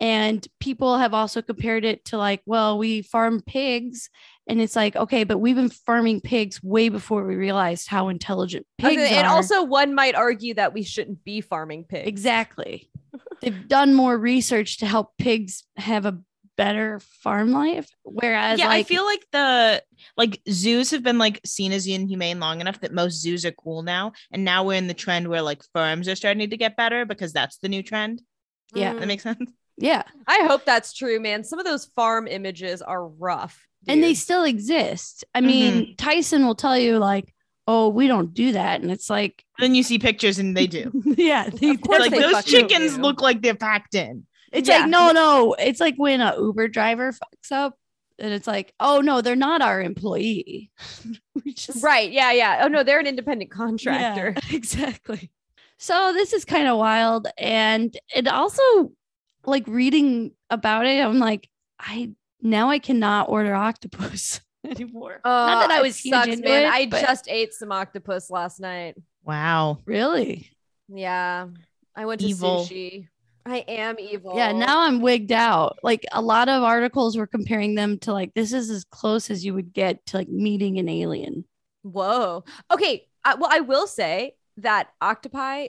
S2: And people have also compared it to, like, well, we farm pigs. And it's like, okay, but we've been farming pigs way before we realized how intelligent pigs
S3: gonna- and
S2: are.
S3: also, one might argue that we shouldn't be farming pigs.
S2: exactly. They've done more research to help pigs have a better farm life. Whereas,
S1: yeah,
S2: like,
S1: I feel like the like zoos have been like seen as inhumane long enough that most zoos are cool now, and now we're in the trend where like farms are starting to get better because that's the new trend.
S2: Yeah.
S3: Mm.
S1: That makes sense.
S2: yeah.
S3: I hope that's true, man. Some of those farm images are rough.
S2: And they still exist. I mean, Tyson will tell you, like, oh, we don't do that. And it's like,
S1: Then you see pictures and they do.
S2: yeah, they,
S3: Of course
S1: like
S3: they
S1: those chickens
S3: do.
S1: look like they're packed in.
S2: It's
S3: Yeah.
S2: like, no, no. It's like when a Uber driver fucks up and it's like, oh no, they're not our employee. just
S3: right. Yeah. Yeah. Oh, no, they're an independent
S2: Yeah,
S3: contractor.
S2: exactly. So this is kind of wild. And it also like reading about it, I'm like, I now I cannot order octopus anymore. not that I
S3: Uh,
S2: was
S3: it
S2: huge
S3: sucks,
S2: into
S3: man.
S2: it,
S3: I
S2: but-
S3: just ate some octopus last night.
S1: Wow.
S2: really.
S3: Yeah. I went to
S1: Evil.
S3: sushi. I am evil.
S2: Yeah, now I'm wigged out. Like a lot of articles were comparing them to like this is as close as you would get to like meeting an alien.
S3: Whoa. Okay. I, well, I will say that octopi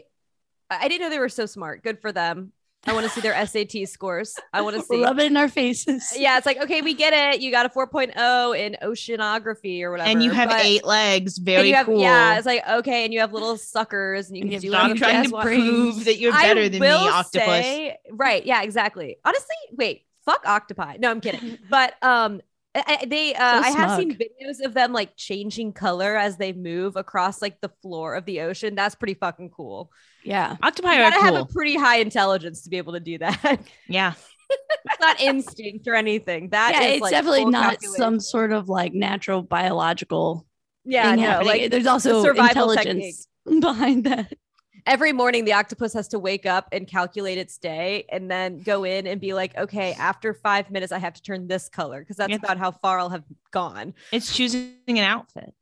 S3: I I didn't know they were so smart. Good for them. I want to see their SAT scores. I want to see.
S2: Rub it in our faces.
S3: Yeah, it's like okay, we get it. You got a 4.0 in oceanography or whatever.
S1: and you have
S3: but-
S1: eight legs. Very
S3: you have,
S1: cool.
S3: Yeah, it's like okay, and you have little suckers, and you
S2: And
S3: can
S2: you
S3: do
S2: have
S1: Stop
S3: anything
S1: trying to
S3: want.
S1: prove that you're
S3: I
S1: better than me,
S3: will
S1: octopus.
S3: say- right? Yeah, exactly. Honestly, wait, fuck octopi. No, I'm kidding. But um, I, I- they uh, I have seen videos of them like changing color as they move across like the floor of the ocean. That's pretty fucking cool.
S2: Yeah.
S1: Octopi
S3: You
S1: are
S3: gotta
S1: cool.
S3: have a pretty high intelligence to be able to do that.
S1: yeah.
S3: it's not instinct or anything. That
S2: yeah,
S3: is,
S2: it's
S3: like,
S2: definitely not some sort of like natural biological
S3: yeah,
S2: thing
S3: no,
S2: happening.
S3: like
S2: There's also
S3: survival
S2: intelligence behind that.
S3: every morning the octopus has to wake up and calculate its day and then go in and be like okay after five minutes i have to turn this color because that's
S1: Yeah.
S3: about how far i'll have gone
S1: It's choosing an outfit.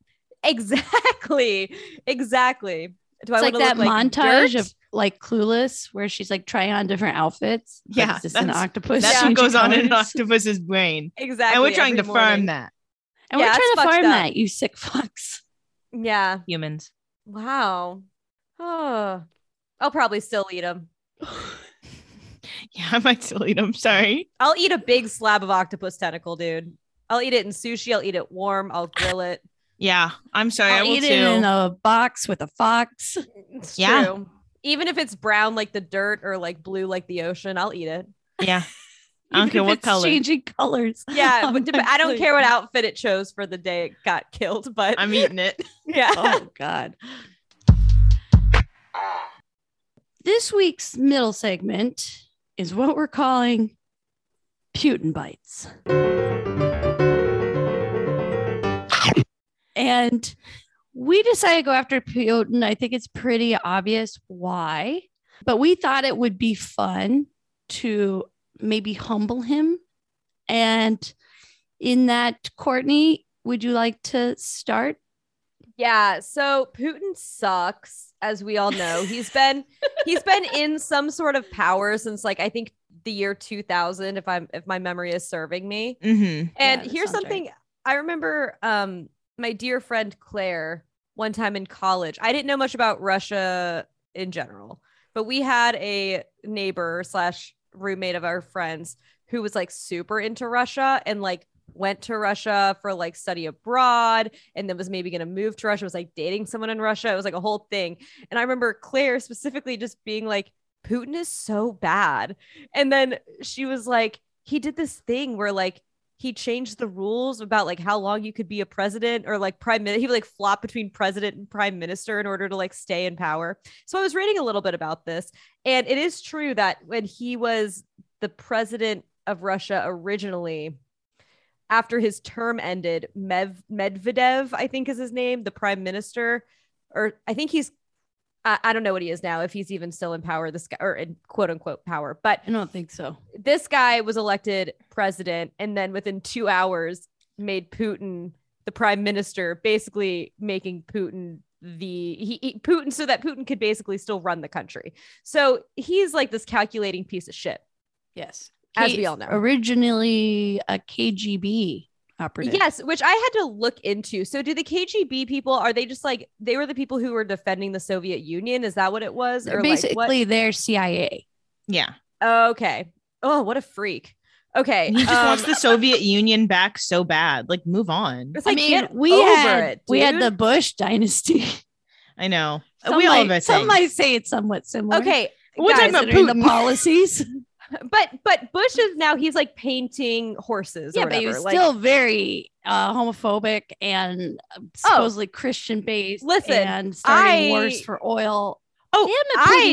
S3: exactly exactly do
S2: It's like that
S3: look
S2: montage
S3: dirt?
S2: of like Clueless where she's like trying on different outfits.
S1: Yeah,
S2: it's just an octopus.
S1: That's
S2: changing
S1: what goes on in an octopus's brain.
S3: exactly
S1: and we're trying
S3: every
S1: to
S3: morning.
S1: farm that.
S2: And
S3: Yeah,
S2: we're trying to farm
S3: up.
S2: that, you sick fucks.
S3: yeah
S1: Humans.
S3: wow oh i'll probably still eat them
S1: Yeah, I might still eat them. Sorry.
S3: i'll eat a big slab of octopus tentacle dude i'll eat it in sushi i'll eat it warm i'll grill it
S1: Yeah, I'm sorry. I
S2: I'll eat
S1: too.
S2: it in a box with a fox.
S3: it's
S1: Yeah.
S3: true even if it's brown like the dirt or like blue like the ocean i'll eat it
S1: yeah. I don't care what
S2: it's
S1: color.
S2: Changing colors.
S3: Yeah,
S2: on
S3: but dep- I don't care what outfit it chose for the day it got killed, but
S1: I'm eating it.
S3: yeah.
S2: Oh God. This week's middle segment is what we're calling Putin bites. And we decided to go after Putin. I think it's pretty obvious why, but we thought it would be fun to maybe humble him. And in that, Courtney, would you like to start?
S3: Yeah, so Putin sucks, as we all know. He's been he's been in some sort of power since like I think the year 2000 if I'm if my memory is serving me.
S1: Mm-hmm.
S3: And
S2: that
S3: here's
S2: sounds right.
S3: something I remember um my dear friend Claire one time in college. I didn't know much about Russia in general, but we had a neighbor slash roommate of our friends who was like super into Russia and like went to Russia for like study abroad and then was maybe going to move to Russia was like dating someone in Russia. It was like a whole thing. And I remember Claire specifically just being like Putin is so bad. And then she was like he did this thing where like he changed the rules about like how long you could be a president or like prime minister. He would like flop between president and prime minister in order to like stay in power. So I was reading a little bit about this, and it is true that when he was the president of Russia originally, after his term ended, Medvedev, I think is his name, the prime minister, or I think he's. I I don't know what he is now, if he's even still in power, this guy, or in quote unquote power, but
S2: I don't think so.
S3: this guy was elected president and then within two hours made Putin the prime minister, basically making Putin the he, he Putin so that Putin could basically still run the country. So he's like this calculating piece of shit.
S2: Yes.
S3: As
S2: K-
S3: we all know.
S2: Originally a KGB operative.
S3: Yes, which I had to look into. So do the KGB people are they just like they were the people who were defending the Soviet Union? Is that what it was?
S2: They're
S3: Or like what?
S2: basically they're CIA.
S1: Yeah.
S3: Okay. Oh, what a freak. Okay.
S1: He just
S3: um,
S1: wants the Soviet Union back so bad. Like, move on.
S3: it's
S2: I mean,
S3: get
S2: we
S3: over
S2: had
S3: it,
S2: we had the Bush dynasty.
S1: I know.
S2: Some
S1: we all have
S2: might, some
S1: things.
S2: might say it's somewhat similar.
S3: Okay.
S1: We're
S3: guys,
S1: talking about
S2: considering the policies.
S3: but but Bush is now he's like painting horses.
S2: yeah,
S3: or
S2: but he was
S3: like,
S2: still very uh, homophobic and uh, supposedly Christian based.
S3: Listen,
S2: and starting
S3: I-
S2: wars for oil.
S3: Oh,
S2: Him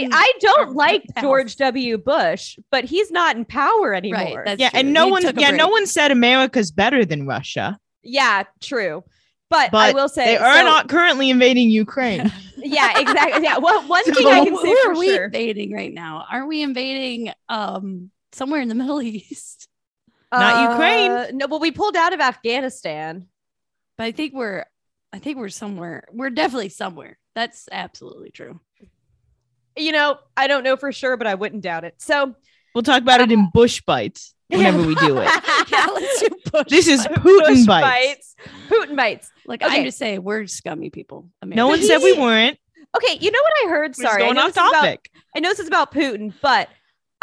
S2: and
S3: I I don't like. George W. Bush, but he's not in power anymore.
S2: that's
S1: Yeah,
S2: true.
S1: and no
S2: He
S1: one,
S2: took a
S1: yeah, no one said America's better than Russia,
S3: yeah, true. But,
S1: but
S3: I will say
S1: they are
S3: so-
S1: not currently invading Ukraine.
S3: Yeah, exactly. Yeah. Well, one
S1: So
S3: thing I can
S2: who
S3: say
S2: are
S3: for
S2: we
S3: sure.
S2: invading right now? Aren't we invading um somewhere in the Middle East?
S1: Not Ukraine.
S3: Uh, No, but we pulled out of Afghanistan.
S2: But I think we're I think we're somewhere. We're definitely somewhere. That's absolutely true.
S3: You know, I don't know for sure, but I wouldn't doubt it. So
S1: We'll talk about it in Bush bites whenever we do it.
S2: yeah, let's do Bush.
S1: This is. Putin bites.
S3: bites. Putin bites.
S2: like
S3: okay.
S2: I'm just saying we're scummy people.
S1: No one said we weren't.
S3: Okay, you know what I heard?
S1: We're just
S3: Sorry, I
S1: going
S3: know
S1: off
S3: this is about-
S1: topic.
S3: I know this is about Putin, but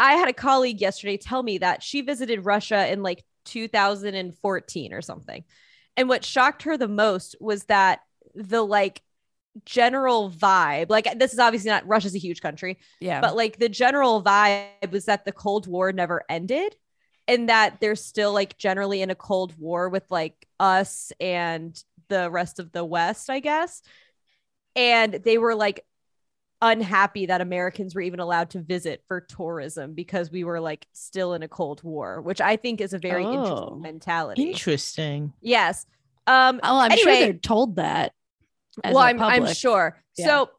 S3: I had a colleague yesterday tell me that she visited Russia in like 2014 or something. And what shocked her the most was that the like general vibe, like this is obviously not Russia's a huge country,
S2: Yeah.
S3: but like the general vibe was that the Cold War never ended and that they're still like generally in a Cold War with like us and the rest of the West, I guess. And they were like unhappy that Americans were even allowed to visit for tourism because we were like still in a Cold War, which I think is a very
S2: Oh.
S3: interesting mentality.
S1: Interesting.
S3: yes. Um
S2: oh, I'm sure they're told that.
S3: well,
S2: a
S3: I'm, I'm sure.
S2: Yeah.
S3: So,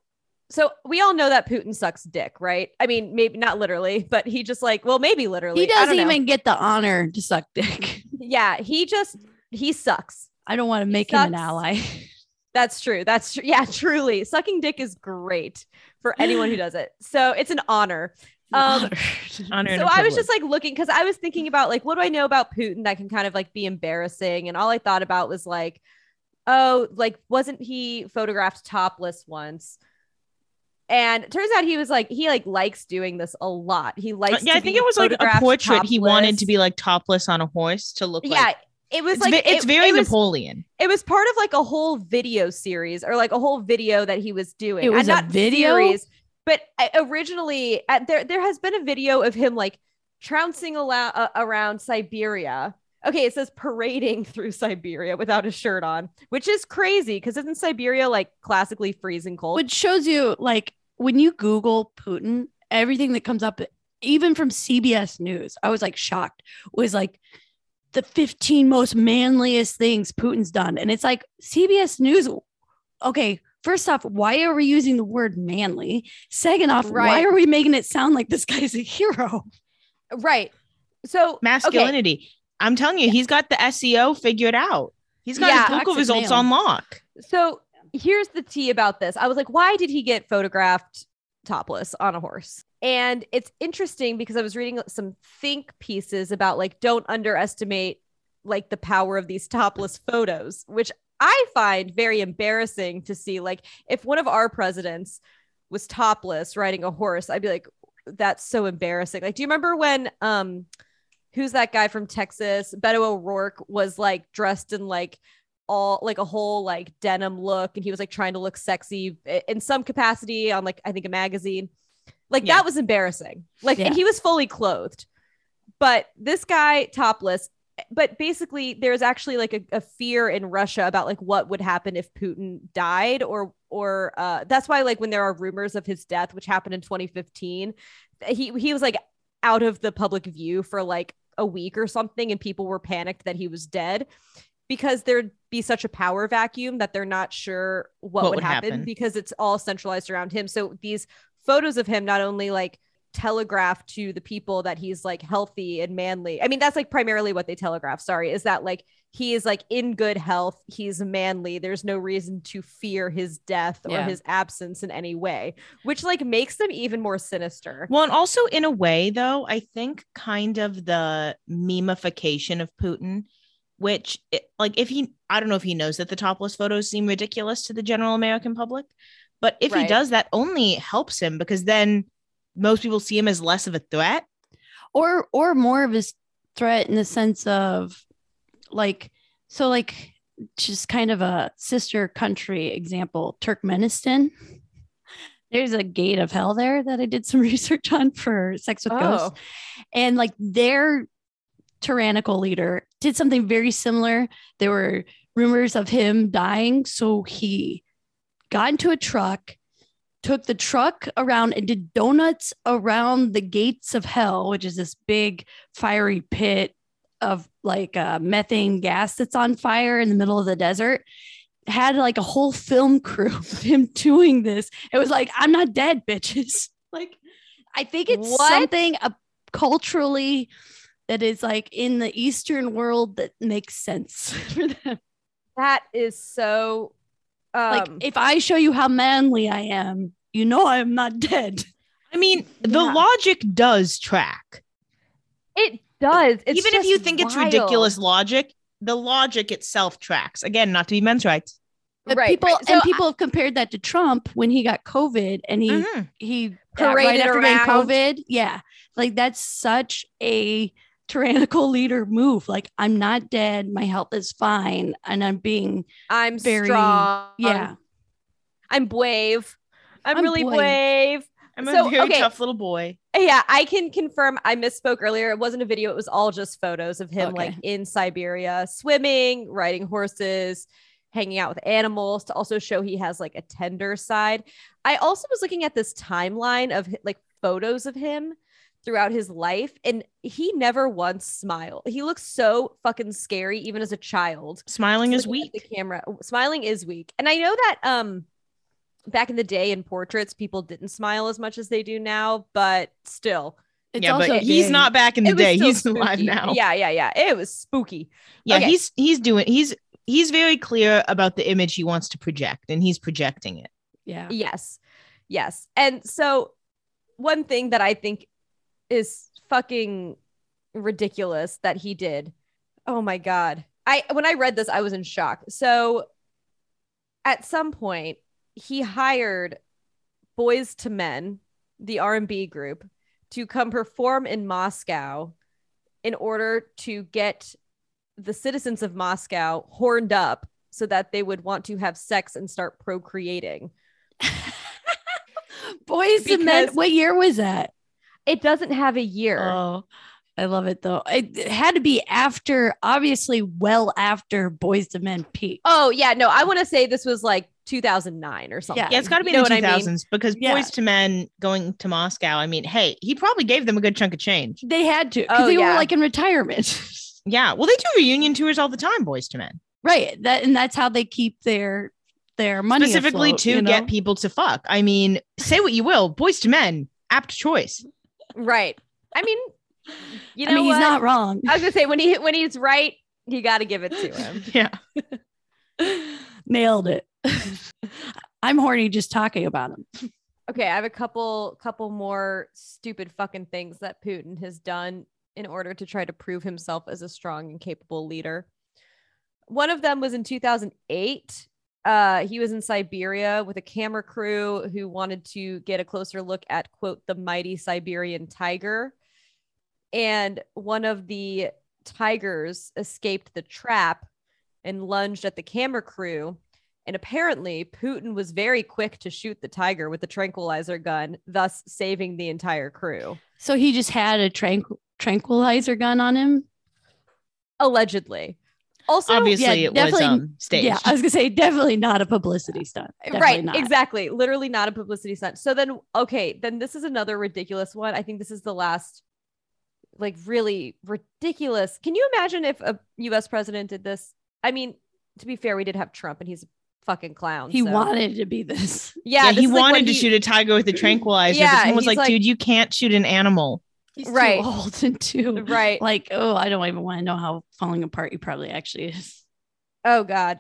S3: so we all know that Putin sucks dick, right? I mean, maybe not literally, but he just like, well, maybe literally.
S2: He doesn't even get the honor to suck dick.
S3: Yeah, he just he sucks.
S2: I don't want to make him an ally.
S3: That's true. That's true. Yeah, truly, sucking dick is great for anyone who does it. So it's an honor. Um,
S1: Honor and
S3: so I was just like looking because I was thinking about like what do I know about Putin that can kind of like be embarrassing, and all I thought about was like, oh, like wasn't he photographed topless once? And it turns out he was like he like likes doing this a lot. He likes.
S1: yeah,
S3: to
S1: I think
S3: be
S1: it was like a
S3: photographed
S1: portrait. He wanted to be like topless on a horse to look like
S3: Yeah,
S1: like.
S3: it was
S1: It's,
S3: like
S1: ve- it's
S3: it-
S1: very
S3: it was,
S1: Napoleon.
S3: it was part of like a whole video series or like a whole video that he was doing.
S2: It was
S3: And
S2: a
S3: not
S2: video?
S3: series, but uh, originally uh, there there has been a video of him like trouncing alou- uh, around Siberia. Okay, it says parading through Siberia without a shirt on, which is crazy because isn't Siberia like classically freezing cold?
S2: Which shows you, like, when you Google Putin, everything that comes up, even from CBS News, I was like shocked, was like the 15 most manliest things Putin's done. And it's like CBS News. Okay, first off, why are we using the word manly? Second off,
S3: right.
S2: why are we making it sound like this guy's a hero?
S3: right. So okay,
S1: Masculinity. I'm telling you, he's got the SEO figured out. He's got
S3: Yeah.
S1: his Google results
S2: male.
S1: on lock.
S3: So here's the tea about this. I was like, why did he get photographed topless on a horse? And it's interesting because I was reading some think pieces about like, don't underestimate like the power of these topless photos, which I find very embarrassing to see. Like, if one of our presidents was topless riding a horse, I'd be like, that's so embarrassing. Like, do you remember when, um, who's that guy from Texas? Beto O'Rourke was like dressed in like all like a whole like denim look and he was like trying to look sexy eh, in some capacity on like I think a magazine. Like
S1: Yeah.
S3: that was embarrassing. Like
S2: Yeah.
S3: and he was fully clothed. But this guy topless eh, but basically there's actually like a, a fear in Russia about like what would happen if Putin died or or uh that's why like when there are rumors of his death which happened in 2015 eh, he he was like out of the public view for like a week or something and people were panicked that he was dead because there'd be such a power vacuum that they're not sure what,
S1: What
S3: would,
S1: would
S3: happen,
S1: happen.
S3: because it's all centralized around him. So these photos of him not only like telegraph to the people that he's like healthy and manly. I mean, that's like primarily what they telegraph. Sorry, is that like he is like in good health, he's manly. There's no reason to fear his death or
S2: Yeah.
S3: his absence in any way, which like makes them even more sinister.
S1: Well, and also in a way, though, I think kind of the memification of Putin, which, it, like, if he, I don't know if he knows that the topless photos seem ridiculous to the general American public, but if he does, that only helps him because then most people see him as less of a threat.
S2: or or more of his threat in the sense of like so like just kind of a sister country example turkmenistan there's a gate of hell there that i did some research on for sex with
S3: Oh.
S2: ghosts and like their tyrannical leader did something very similar. There were rumors of him dying so he got into a truck took the truck around and did donuts around the gates of hell which is this big fiery pit of like uh, methane gas that's on fire in the middle of the desert. Had like a whole film crew of him doing this. It was like i'm not dead bitches. Like i think it's
S3: What?
S2: something uh, culturally that is like in the eastern world that makes sense for them
S3: That is so um
S2: like if i show you how manly i am you know i'm not dead
S1: I mean, the
S3: Yeah.
S1: logic does track.
S3: it does. It's
S1: Even if you
S3: just
S1: think it's ridiculous logic, the logic itself tracks. Again, not to be men's rights.
S2: But
S3: Right,
S2: people
S3: right. So
S2: and
S3: I-
S2: people have compared that to Trump when he got COVID and he
S1: Mhm.
S2: he
S3: Paraded
S2: right after getting
S3: around.
S2: COVID. Yeah, like that's such a tyrannical leader move. Like I'm not dead, my health is fine, and I'm being
S3: I'm
S2: Very-
S3: strong.
S2: yeah.
S3: I'm brave. I'm,
S2: I'm
S3: really
S2: brave.
S3: brave.
S1: I'm
S3: So,
S1: a very
S3: okay.
S1: tough little boy.
S3: Yeah, I can confirm. I misspoke earlier. It wasn't a video. It was all just photos of him, like in Siberia, swimming, riding horses, hanging out with animals to also show he has like a tender side. I also was looking at this timeline of like photos of him throughout his life, and he never once smiled. He looks so fucking scary, even as a child.
S1: Smiling is weak.
S3: The camera smiling is weak, and I know that um back in the day in portraits, people didn't smile as much as they do now, but still,
S2: It's
S1: yeah, but he's
S2: big.
S1: not back in the day.
S3: still
S1: He's alive now.
S3: Yeah, yeah, yeah. It was spooky.
S1: yeah.
S3: Okay.
S1: He's he's doing. He's he's very clear about the image he wants to project, and he's projecting it.
S2: Yeah.
S3: Yes, yes. And so, one thing that I think is fucking ridiculous that he did. Oh my god! I when I read this, I was in shock. So, at some point, he hired Boyz II Men, the R and B group, to come perform in Moscow in order to get the citizens of Moscow horned up so that they would want to have sex and start procreating.
S2: Boyz II Men. What year was that?
S3: It doesn't have a year.
S2: Oh, I love it though. It, it had to be after, obviously, well after Boyz II Men peak.
S3: Oh yeah, no, I want to say this was like 2009 or something.
S1: Yeah, it's got to be
S3: You
S1: in the
S3: what I mean?
S1: 2000s because
S2: Yeah.
S1: Boyz II Men going to Moscow. I mean, hey, he probably gave them a good chunk of change.
S2: They had to because
S3: Oh,
S2: they were like in retirement.
S1: Yeah, well, they do reunion tours all the time. Boyz II Men,
S2: right. That and that's how they keep their their money
S1: specifically
S2: afloat,
S1: to
S2: you know?
S1: get people to fuck. I mean, say what you will, Boyz II Men, apt choice.
S3: Right. I mean, you know
S2: I mean, he's not wrong.
S3: I was gonna say when he when he's right, you got to give it to him.
S1: Yeah,
S2: Nailed it. I'm horny just talking about him.
S3: Okay, I have a couple couple more stupid fucking things that Putin has done in order to try to prove himself as a strong and capable leader. One of them was in 2008. Uh, he was in Siberia with a camera crew who wanted to get a closer look at quote the mighty Siberian tiger. And one of the tigers escaped the trap and lunged at the camera crew. And apparently, Putin was very quick to shoot the tiger with the tranquilizer gun, thus saving the entire crew.
S2: So he just had a tranqu- tranquilizer gun on him.
S3: Allegedly. Also,
S1: obviously
S2: yeah,
S1: it was
S2: definitely-
S1: um, staged.
S2: Yeah, I was gonna say definitely not a publicity stunt. Definitely
S3: right,
S2: not.
S3: exactly. Literally not a publicity stunt. So then, okay, then this is another ridiculous one. I think this is the last, like, really ridiculous. Can you imagine if a US president did this? I mean, to be fair, we did have Trump and he's a fucking clown.
S2: He
S3: so-
S2: wanted to be this.
S3: yeah,
S1: Yeah,
S3: this
S1: he
S3: is like
S1: wanted to
S3: he-
S1: shoot a tiger with a tranquilizer.
S3: Yeah,
S1: but someone was like,
S3: like-
S1: dude, you can't shoot an animal.
S2: He's
S3: Right.
S2: too old and too
S3: Right.
S2: like oh I don't even want to know how falling apart he probably actually is.
S3: Oh God.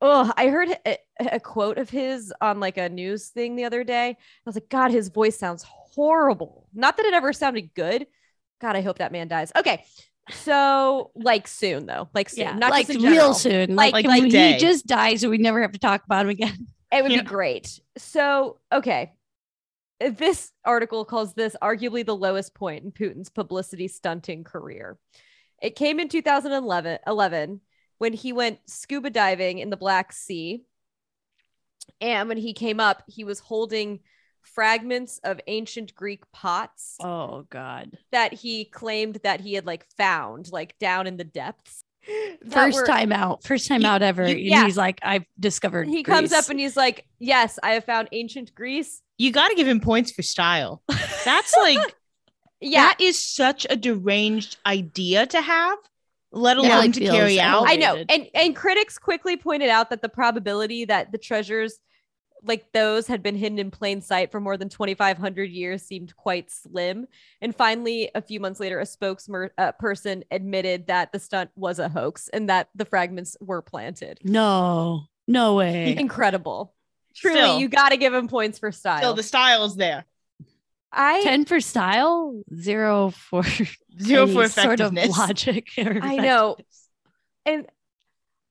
S3: Oh, I heard a, a quote of his on like a news thing the other day. I was like, God, his voice sounds horrible. Not that it ever sounded good. God, I hope that man dies. Okay. So like soon though, like soon,
S2: Yeah,
S3: not
S2: like
S3: just
S2: real soon.
S3: Like-
S2: Like,
S1: like
S2: he just dies and we never have to talk about him again.
S3: It would
S1: Yeah.
S3: be great. So, okay. Uh, this article calls this arguably the lowest point in Putin's publicity stunting career. It came in 2011 11, when he went scuba diving in the Black Sea. And when he came up, he was holding fragments of ancient Greek pots
S2: Oh God.
S3: that he claimed that he had like found like down in the depths.
S2: First
S3: were-
S2: time out. First time
S3: He-
S2: out ever. and
S3: yeah.
S2: he's like, I've discovered.
S3: He comes up and he's like, Yes, I have found ancient Greece.
S1: You got to give him points for style. That's like,
S3: Yeah,
S1: that is such a deranged idea to have, let
S2: Yeah,
S1: alone
S2: like
S1: to
S2: feels
S1: carry out.
S3: I know. And and critics quickly pointed out that the probability that the treasures like those had been hidden in plain sight for more than 2500 years seemed quite slim. And finally, a few months later, a spokesperson uh, person admitted that the stunt was a hoax and that the fragments were planted.
S2: No, no way.
S3: Incredible. Truly,
S1: Still.
S3: you got to give him points for style.
S1: Still, the style is there.
S3: I
S2: 10 for style, zero for
S1: Zero
S2: any
S1: for
S2: sort of
S1: effectiveness.
S2: logic.
S3: I know. and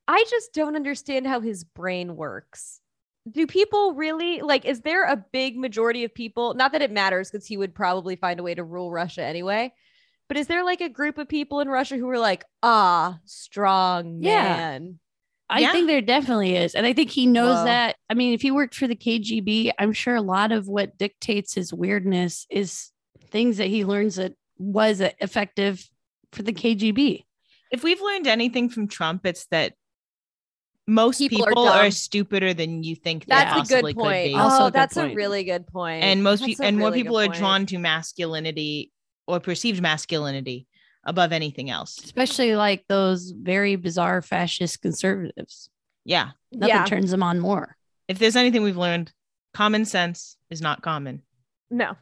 S3: I just don't understand how his brain works. Do people really like, is there a big majority of people? Not that it matters because he would probably find a way to rule Russia anyway. But is there like a group of people in Russia who are like, ah, strong
S2: Yeah.
S3: man?
S2: I
S1: Yeah.
S2: think there definitely is. And I think he knows
S3: Whoa.
S2: that. I mean, if he worked for the KGB, I'm sure a lot of what dictates his weirdness is things that he learns that was effective for the KGB.
S1: If we've learned anything from Trump, it's that most
S3: People
S1: people,
S3: are
S1: are, stupider than you think they
S3: That's a
S1: possibly
S3: good
S1: could
S3: point.
S1: be.
S2: Also
S3: oh,
S2: good
S3: that's a really good point.
S1: and most
S3: That's
S1: people and more
S3: really good
S1: people are
S3: point.
S1: drawn to masculinity or perceived masculinity above anything else.
S2: Especially like those very bizarre fascist conservatives.
S1: Yeah.
S2: Nothing
S3: yeah,
S2: turns them on more.
S1: If there's anything we've learned, common sense is not common.
S3: no,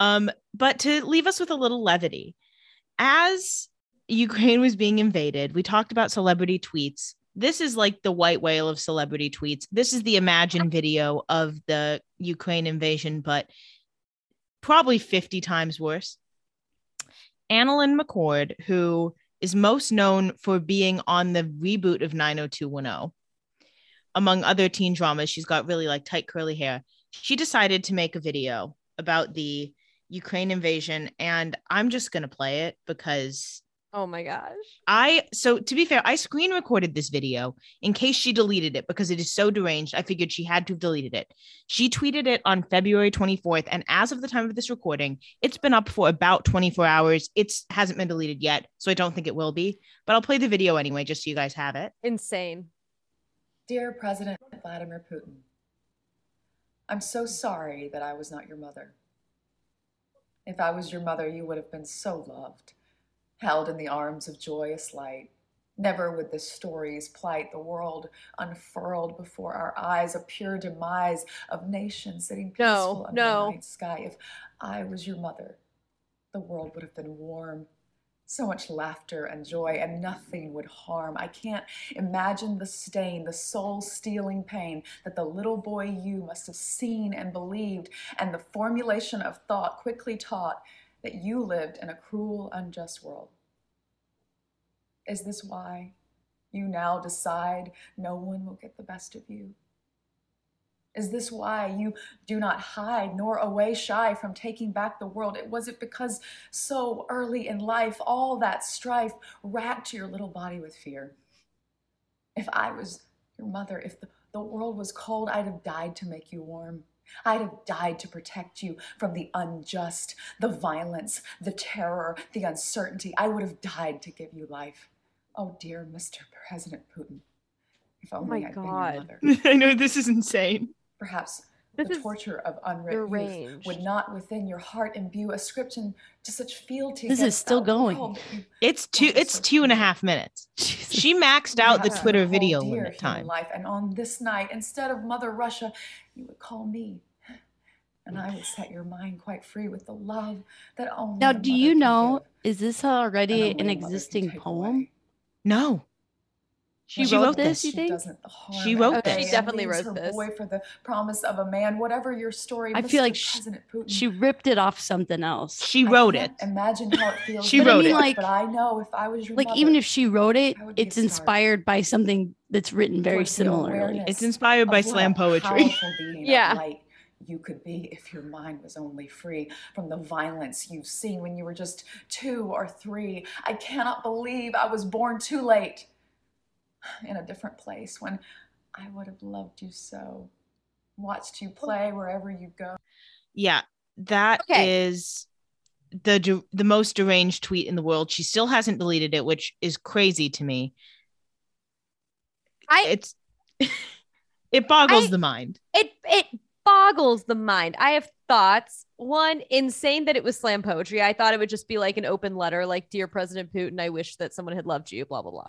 S1: Um, but to leave us with a little levity, as Ukraine was being invaded, we talked about celebrity tweets. This is like the white whale of celebrity tweets. This is the Imagine video of the Ukraine invasion, but probably 50 times worse. AnnaLynne McCord, who is most known for being on the reboot of 90210, among other teen dramas, she's got really like tight curly hair. She decided to make a video about the Ukraine invasion, and I'm just gonna play it because
S3: oh my gosh,
S1: I so to be fair, I screen recorded this video in case she deleted it because it is so deranged. I figured she had to have deleted it. She tweeted it on February 24th, and as of the time of this recording, it's been up for about 24 hours. It's hasn't been deleted yet, so I don't think it will be. But I'll play the video anyway, just so you guys have it.
S3: insane.
S5: Dear President Vladimir Putin, I'm so sorry that I was not your mother. If I was your mother, you would have been so loved, held in the arms of joyous light. Never would the stories plight the world unfurled before our eyes, a pure demise of nations sitting
S3: No,
S5: peaceful under
S3: no.
S5: the night sky. If I was your mother, the world would have been warm. So much laughter and joy, and nothing would harm. I can't imagine the stain, the soul stealing pain that the little boy you must have seen and believed, and the formulation of thought quickly taught that you lived in a cruel, unjust world. Is this why you now decide no one will get the best of you? Is this why you do not hide nor away shy from taking back the world? It was it because so early in life all that strife racked your little body with fear? If I was your mother, if the, the world was cold, I'd have died to make you warm. I'd have died to protect you from the unjust, the violence, the terror, the uncertainty. I would have died to give you life. Oh, dear Mr. President Putin, if oh only
S3: my
S5: I'd
S3: God.
S5: been your mother.
S1: I know this is insane.
S5: Perhaps
S3: This
S5: the torture of unwritten youth would not within your heart imbue ascription to such fealty.
S2: This is still going.
S5: world
S1: It's two. It's
S5: so
S1: two and a
S5: cute.
S1: half minutes. She maxed out the Twitter
S5: would hold
S1: video
S5: dear
S1: limit
S5: human
S1: time.
S5: Life. And on this night, instead of Mother Russia, you would call me. And I would set your mind quite free with the love that only
S2: now, do you know,
S5: give,
S2: is this already an
S5: a mother can
S2: existing poem?
S5: away.
S1: No, she,
S2: She
S1: wrote,
S2: wrote this,
S1: this.
S2: you
S5: She
S2: think?
S5: doesn't the harm
S1: She wrote
S5: and
S1: this.
S3: She definitely wrote
S5: her
S3: this.
S5: Boy for the promise of a man, whatever your story.
S2: I feel like
S5: President Putin,
S2: She ripped it off something else.
S1: She wrote it.
S5: can't Imagine how it feels.
S1: She
S5: to
S1: wrote
S5: be
S1: it.
S5: loved,
S2: Like-
S5: but I know if I was your
S2: Like,
S5: mother,
S2: even if she wrote it,
S5: I would be a
S2: it's inspired by something that's written very
S5: towards
S2: similarly.
S1: It's inspired by slam poetry.
S5: powerful being
S3: Yeah.
S5: You could be if your mind was only free from the violence you've seen when you were just two or three. I cannot believe I was born too late in a different place when I would have loved you so, watched you play wherever you go.
S1: Yeah, that is
S3: Okay.
S1: the the most deranged tweet in the world. She still hasn't deleted it, which is crazy to me.
S3: I
S1: It's it boggles
S3: I-
S1: the mind.
S3: it it boggles the mind. I have thoughts. One, insane that it was slam poetry. I thought it would just be like an open letter, like "Dear President Putin, I wish that someone had loved you." Blah blah blah.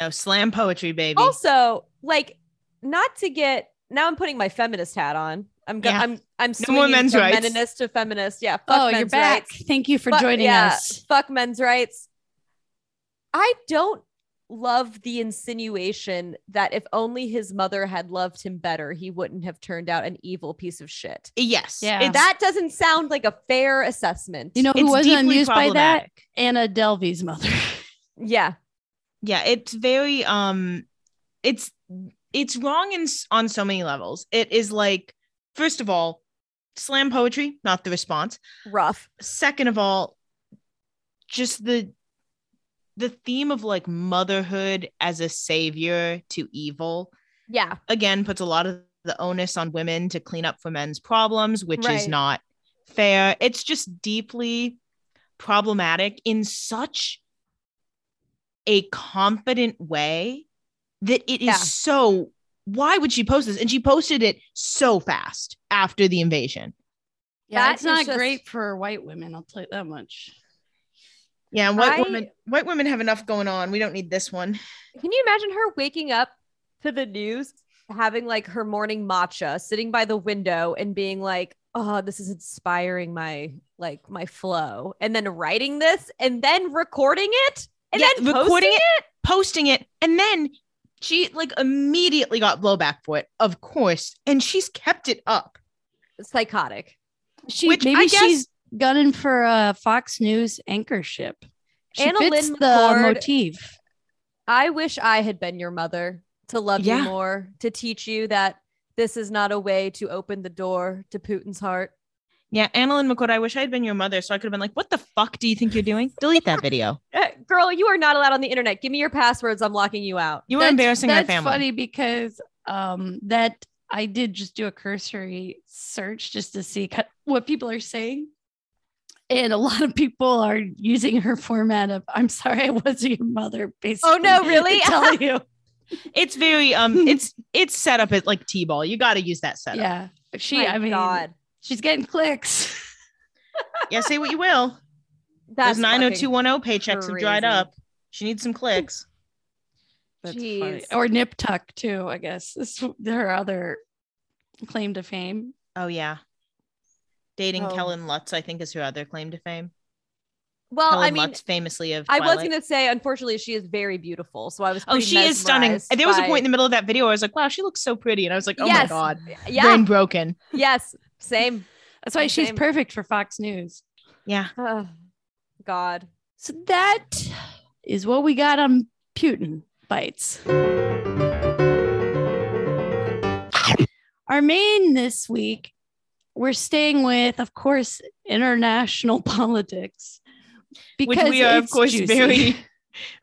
S1: No slam poetry, baby.
S3: Also, like, not to get now, I'm putting my feminist hat on. I'm go-
S1: Yeah.
S3: I'm I'm
S1: No more
S3: swinging
S1: men's
S3: from
S1: rights.
S3: meninist to feminist. Yeah. Fuck
S2: Oh,
S3: men's
S2: you're back.
S3: rights.
S2: Thank you for
S3: Fuck-
S2: joining
S3: yeah,
S2: us.
S3: Fuck men's rights. I don't love the insinuation that if only his mother had loved him better, he wouldn't have turned out an evil piece of shit.
S1: yes,
S2: Yeah.
S1: it's,
S3: That doesn't sound like a fair assessment.
S2: You know who
S1: it's
S2: wasn't amused by that? Anna Delvey's mother.
S3: yeah.
S1: yeah it's very um it's it's wrong in on so many levels it is like first of all slam poetry not the response
S3: Rough.
S1: second of all just the the theme of like motherhood as a savior to evil
S3: Yeah.
S1: again puts a lot of the onus on women to clean up for men's problems which is not fair it's just deeply problematic in such a confident way that it is
S3: Yeah.
S1: so why would she post this and she posted it so fast after the invasion
S2: Yeah,
S3: That
S2: it's not
S3: just-
S2: great for white women. I'll tell you that much.
S1: Yeah white
S3: I-
S1: women white women have enough going on we don't need this one
S3: Can you imagine her waking up to the news, having like her morning matcha, sitting by the window and being like, "Oh, this is inspiring my like my flow," and then writing this and then recording it and
S1: Yeah,
S3: then
S1: recording it.
S3: it.
S1: posting it and then she like immediately got blowback for it of course and she's kept it up
S3: Psychotic.
S2: She
S1: Which
S2: maybe
S1: guess-
S2: she's gunning for a Fox News anchorship. She
S3: Anna
S2: fits
S3: Lynn
S2: the
S3: McCord-
S2: motif.
S3: I wish I had been your mother to love
S1: Yeah.
S3: you more, to teach you that this is not a way to open the door to Putin's heart.
S1: yeah AnnaLynne McCord i wish i had been your mother so i could have been like what the fuck do you think you're doing delete that video
S3: Eh, girl, you are not allowed on the internet. Give me your passwords. I'm locking you out.
S1: you are
S2: That's-
S1: embarrassing
S2: That's
S1: my family
S2: funny because um that I did just do a cursory search just to see what people are saying. And a lot of people are using her format of "I'm sorry, I wasn't your mother." Basically,
S3: Oh, no, really?
S2: to tell you,
S1: it's very um it's it's set up as like t-ball you got to use that setup
S2: yeah. She,
S3: My
S2: I mean,
S3: God,
S2: she's getting clicks.
S1: yeah say what you will
S3: that's
S1: those 90210 paychecks have dried up she needs some clicks
S2: That's funny.
S3: Jeez.
S2: Or Nip Tuck too, I guess. This her other claim to fame.
S1: oh yeah dating
S3: Oh.
S1: Kellan Lutz i think is her other claim to fame
S3: Well,
S1: Kellan
S3: I mean,
S1: lutz famously of
S3: I was going to say, unfortunately, she is very beautiful. So I was.
S1: Oh, she is stunning.
S3: mesmerized
S1: There was a point in the middle of that video where I was like, wow, she looks so pretty. And I was like, oh my God,
S3: Yeah.
S1: brain broken.
S3: Yes. Same.
S2: That's why she's perfect for Fox News.
S1: Yeah.
S3: Oh, God.
S2: So that is what we got on Putin bites. Our main this week, we're staying with, of course, international politics.
S1: Which we are, of course,
S2: juicy.
S1: very,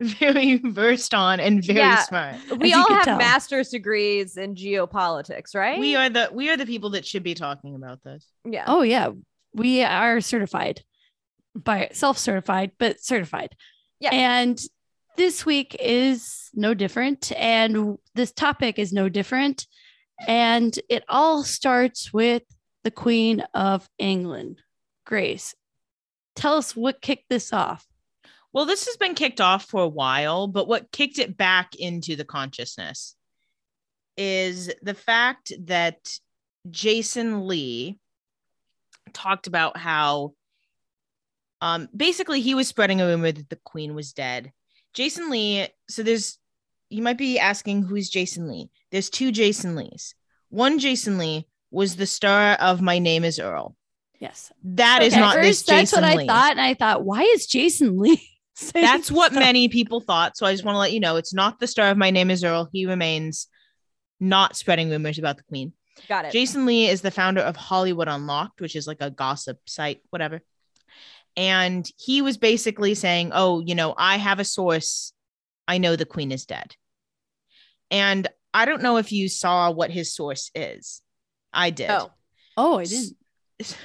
S1: very versed on and very
S3: Yeah.
S1: smart.
S3: We all have
S2: tell.
S3: master's degrees in geopolitics, right?
S1: We are the we are the people that should be talking about this.
S3: Yeah.
S2: Oh, yeah. We are certified by self certified, but certified.
S3: Yeah.
S2: And this week is no different. And this topic is no different. And it all starts with the Queen of England, Grace. Tell us what kicked this off.
S1: Well, this has been kicked off for a while, but what kicked it back into the consciousness is the fact that Jason Lee talked about how um basically he was spreading a rumor that the queen was dead. Jason Lee, so there's you might be asking who's Jason Lee. There's two Jason Lees. One Jason Lee was the star of My Name is Earl.
S2: Yes.
S1: That is
S2: Okay,
S1: not this
S2: first, that's
S1: Jason
S2: what
S1: Lee.
S2: I thought. And I thought, why is Jason Lee?
S1: That's what
S2: stuff?
S1: many people thought. So I just want to let you know it's not the star of My Name is Earl. He remains not spreading rumors about the Queen.
S3: Got it.
S1: Jason Lee is the founder of Hollywood Unlocked, which is like a gossip site, whatever. And he was basically saying, Oh, you know, I have a source. I know the Queen is dead. And I don't know if you saw what his source is. I did.
S3: Oh,
S2: Oh, I didn't.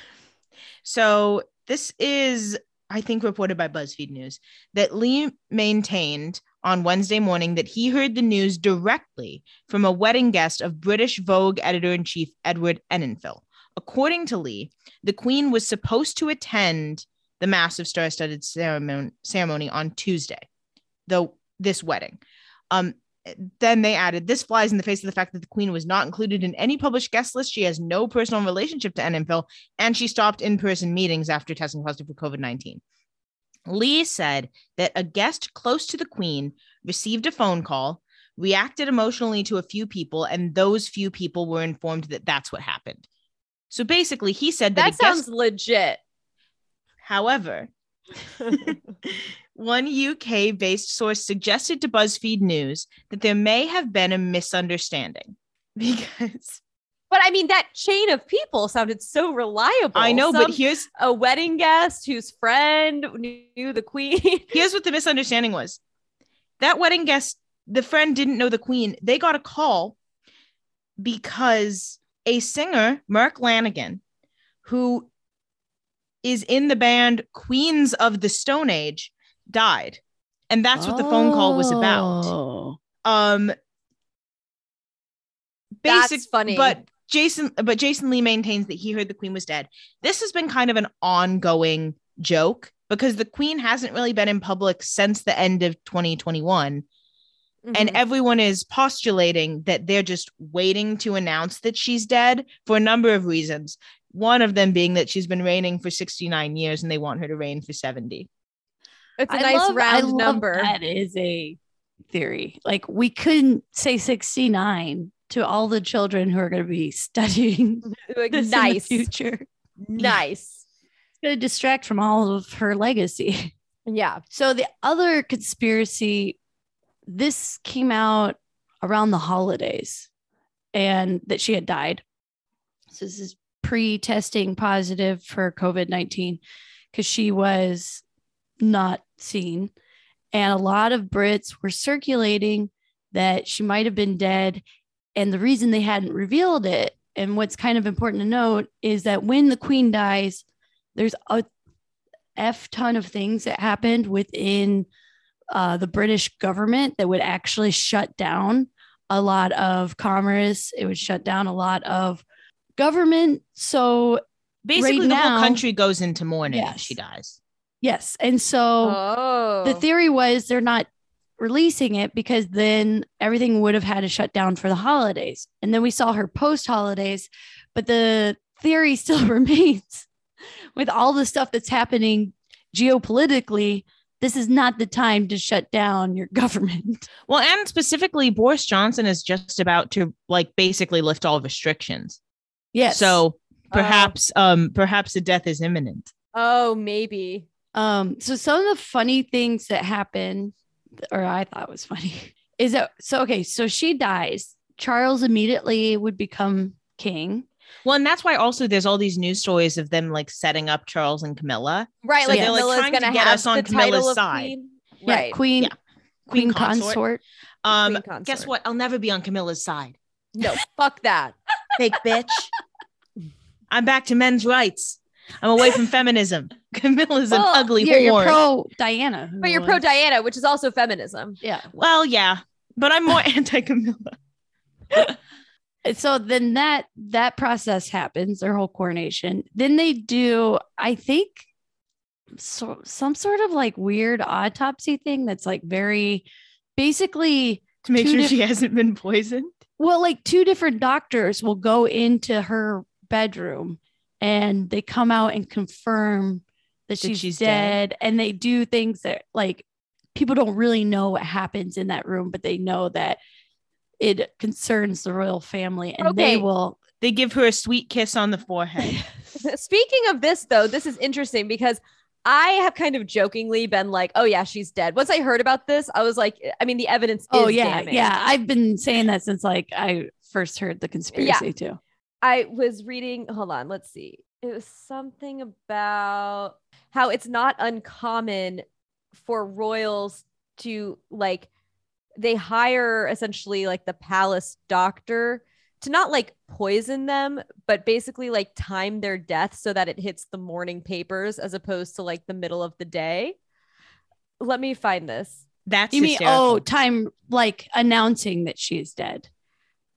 S1: So this is, I think, reported by BuzzFeed News that Lee maintained on Wednesday morning that he heard the news directly from a wedding guest of British Vogue editor in chief Edward Enninful. According to Lee, the Queen was supposed to attend the massive star-studded ceremony, ceremony on Tuesday, though this wedding. Um, then they added, this flies in the face of the fact that the Queen was not included in any published guest list. She has no personal relationship to Enninful, and she stopped in-person meetings after testing positive for COVID-19. Lee said that a guest close to the Queen received a phone call, reacted emotionally to a few people, and those few people were informed that that's what happened. So basically, he said that,
S3: that
S1: a guest
S3: sounds legit.
S1: However, One UK based source suggested to BuzzFeed News that there may have been a misunderstanding because
S3: But I mean, that chain of people sounded so reliable.
S1: I know,
S3: Some-
S1: but here's
S3: a wedding guest whose friend knew the queen.
S1: here's what the misunderstanding was. That wedding guest, the friend didn't know the queen. They got a call because a singer, Mark Lanegan, who is in the band Queens of the Stone Age, died. And that's what the phone call was about.
S2: Oh.
S1: Um
S3: That's
S1: basic
S3: funny.
S1: But Jason but Jason Lee maintains that he heard the queen was dead. This has been kind of an ongoing joke because the queen hasn't really been in public since the end of 2021 and
S3: Mhm.
S1: everyone is postulating that they're just waiting to announce that she's dead for a number of reasons. One of them being that she's been reigning for 69 years and they want her to reign for 70.
S3: it's a
S2: I
S3: nice
S2: love- I
S3: round
S2: love
S3: number.
S2: That is a theory. Like we couldn't say 69 to all the children who are going to be studying
S3: Like,
S2: this
S3: nice,
S2: in the future.
S3: nice.
S2: It's going to distract from all of her legacy.
S3: Yeah.
S2: So the other conspiracy, this came out around the holidays, and that she had died. So this is pre-testing positive for COVID nineteen because she was not seen, and a lot of Brits were circulating that she might have been dead, and the reason they hadn't revealed it, and what's kind of important to note, is that when the Queen dies, there's a f ton of things that happened within uh, the British government that would actually shut down a lot of commerce. It would shut down a lot of government. So
S1: Basically, the
S2: now-
S1: whole country goes into mourning if
S2: Yes.
S1: she dies.
S2: yes, and so
S3: Oh.
S2: the theory was they're not releasing it because then everything would have had to shut down for the holidays. And then we saw her post holidays, but the theory still remains with all the stuff that's happening geopolitically. This is not the time to shut down your government.
S1: Well, and specifically, Boris Johnson is just about to like basically lift all restrictions.
S2: Yes.
S1: So perhaps, um, perhaps the death is imminent.
S3: oh, maybe.
S2: Um, so some of the funny things that happen or I thought was funny, is that so okay, so she dies. Charles immediately would become king.
S1: Well, and that's why also there's all these news stories of them like setting up Charles and Camilla.
S3: Right.
S1: So
S3: like
S2: they're, like,
S3: Camilla's
S1: trying to
S3: gonna
S1: get
S3: have
S1: us on
S3: the title
S1: Camilla's
S3: of
S1: side.
S3: queen.
S2: Yeah,
S3: Right.
S2: queen,
S1: Yeah.
S2: queen,
S1: Queen consort.
S2: consort.
S1: Um,
S3: Queen
S1: guess what? I'll never be on Camilla's side.
S3: No, fuck that.
S1: Fake bitch. I'm back to men's rights. I'm away from feminism. Camilla's an
S3: Well,
S1: ugly
S2: You're, you're pro Diana,
S3: But you're pro Diana, which is also feminism.
S2: Yeah.
S1: well, yeah, but I'm more anti Camilla.
S2: So then that that process happens, their whole coronation. Then they do, I think, so some sort of like weird autopsy thing that's like very basically
S1: To make sure
S2: diff-
S1: she hasn't been poisoned.
S2: well, like two different doctors will go into her bedroom and they come out and confirm that she's,
S1: she's
S2: dead,
S1: dead.
S2: And they do things that like people don't really know what happens in that room, but they know that it concerns the royal family and
S3: Okay.
S2: they will.
S1: They give her a sweet kiss on the forehead.
S3: Speaking of this, though, this is interesting because I have kind of jokingly been like, "Oh yeah, she's dead." Once I heard about this, I was like, I mean, the evidence.
S2: Oh
S3: is
S2: yeah,
S3: damning.
S2: yeah. I've been saying that since like I first heard the conspiracy too.
S3: I was reading, hold on, let's see. It was something about how it's not uncommon for royals to like they hire essentially like the palace doctor to not like poison them, but basically like time their death so that it hits the morning papers as opposed to like the middle of the day. Let me find this.
S1: That's
S2: You mean oh time like announcing that she is dead?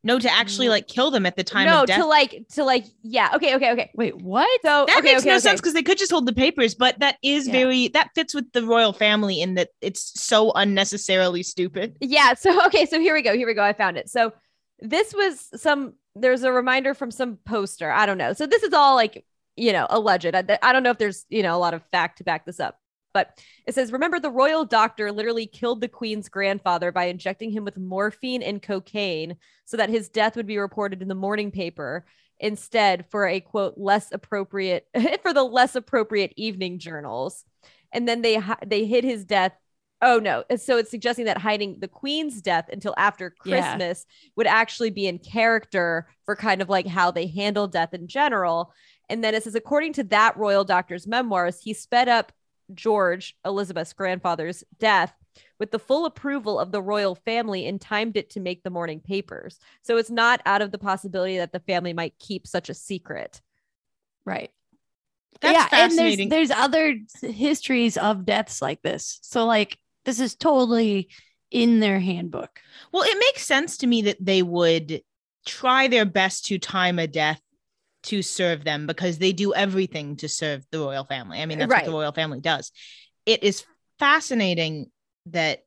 S1: No, to actually like kill them at the time
S3: no,
S1: of death.
S3: to like to like yeah. Okay, okay, okay.
S2: Wait, what?
S3: So
S1: that
S3: okay,
S1: makes
S3: okay,
S1: no
S3: okay.
S1: sense because they could just hold the papers, but that is
S2: Yeah.
S1: very that fits with the royal family in that it's so unnecessarily stupid.
S3: Yeah. So okay. So here we go. Here we go. I found it. So this was some. There's a reminder from some poster. I don't know. So this is all like you know alleged. I, I don't know if there's you know a lot of fact to back this up. But it says, remember, the royal doctor literally killed the queen's grandfather by injecting him with morphine and cocaine so that his death would be reported in the morning paper instead for a quote less appropriate for the less appropriate evening journals and then they they hid his death. Oh no! So it's suggesting that hiding the queen's death until after
S2: Yeah.
S3: Christmas would actually be in character for kind of like how they handle death in general. And then it says, according to that royal doctor's memoirs, he sped up George, Elizabeth's grandfather's death with the full approval of the royal family and timed it to make the morning papers. So it's not out of the possibility that the family might keep such a secret.
S2: Right.
S1: That's
S2: yeah,
S1: fascinating.
S2: and there's there's other histories of deaths like this. So like this is totally in their handbook.
S1: Well, it makes sense to me that they would try their best to time a death to serve them because they do everything to serve the royal family. I mean, that's what the royal family does. It is fascinating that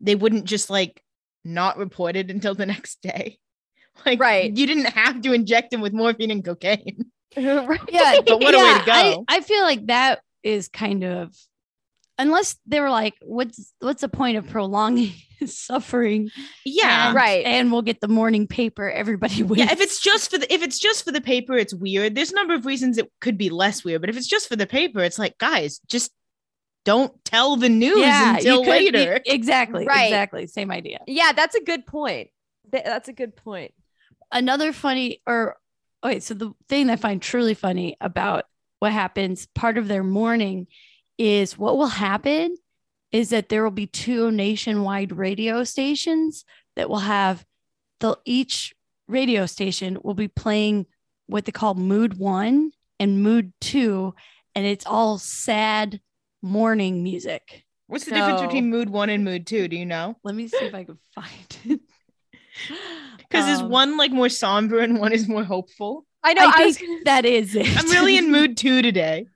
S1: they wouldn't just like not report it until the next day. Like,
S3: Right.
S1: You didn't have to inject him with morphine and cocaine.
S3: right.
S2: Yeah,
S1: But what a way to
S2: I,
S1: go.
S2: I feel like that is kind of unless they were like, what's what's the point of prolonging suffering?
S1: Yeah.
S2: and,
S3: Right.
S2: And we'll get the morning paper. Everybody wins.
S1: Yeah, if it's just for the if it's just for the paper, it's weird. There's a number of reasons it could be less weird, but if it's just for the paper, it's like, guys, just don't tell the news
S2: yeah,
S1: until
S2: could- you-
S1: later.
S2: exactly.
S3: Right.
S2: Exactly. Same idea.
S3: Yeah, that's a good point. That's a good point.
S2: another funny or okay so the thing that i find truly funny about what happens part of their mourning is what will happen is that there will be two nationwide radio stations that will have the each radio station will be playing what they call mood one and mood two and it's all sad morning music
S1: What's the difference between mood one and mood two? Do you know?
S2: let me see if i can find it
S1: Because is
S2: Um,
S1: one like more somber and one is more hopeful?
S3: I know.
S2: I,
S3: I, was
S2: think
S3: gonna,
S2: that is it
S1: I'm really in mood two today.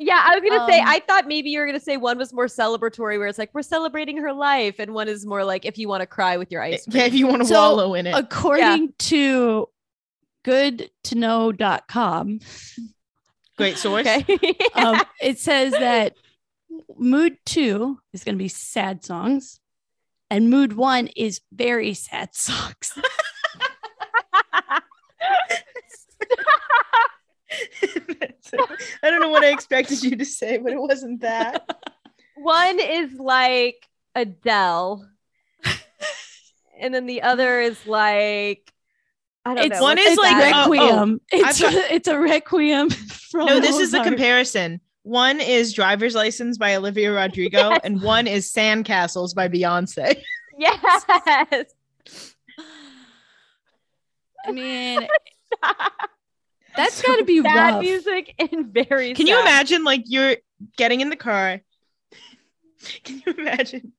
S3: Yeah, I was gonna say.
S2: Um,
S3: I thought maybe you were gonna say one was more celebratory, where it's like we're celebrating her life, and one is more like if you want to cry with your ice
S1: Yeah, if you want to
S2: So,
S1: wallow in it.
S2: according to goodtoknow.com
S1: Great source.
S3: okay.
S2: um, it says that mood two is going to be sad songs and mood one is very sad songs
S1: That's it. I don't know what I expected you to say, but it wasn't that.
S3: one is like Adele, and then the other is like I don't
S2: it's
S3: know.
S1: one is like,
S3: that?
S1: oh, oh, oh
S2: requiem it's,
S1: I've got-
S2: it's a requiem from
S1: No, this is the comparison. One is Driver's License by Olivia Rodrigo,
S3: Yes.
S1: and one is Sandcastles by Beyonce.
S3: yes.
S2: i mean that's got to be
S3: Sad
S2: rough
S3: music and very.
S1: Can you imagine like you're getting in the car? Can you imagine?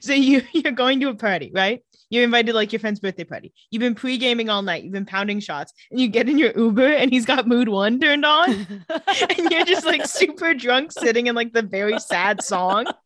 S1: So you you're going to a party, right? You're invited like your friend's birthday party. You've been pre-gaming all night. You've been pounding shots, and you get in your Uber, and he's got Mood One turned on, and you're just like super drunk, sitting in like the very sad song.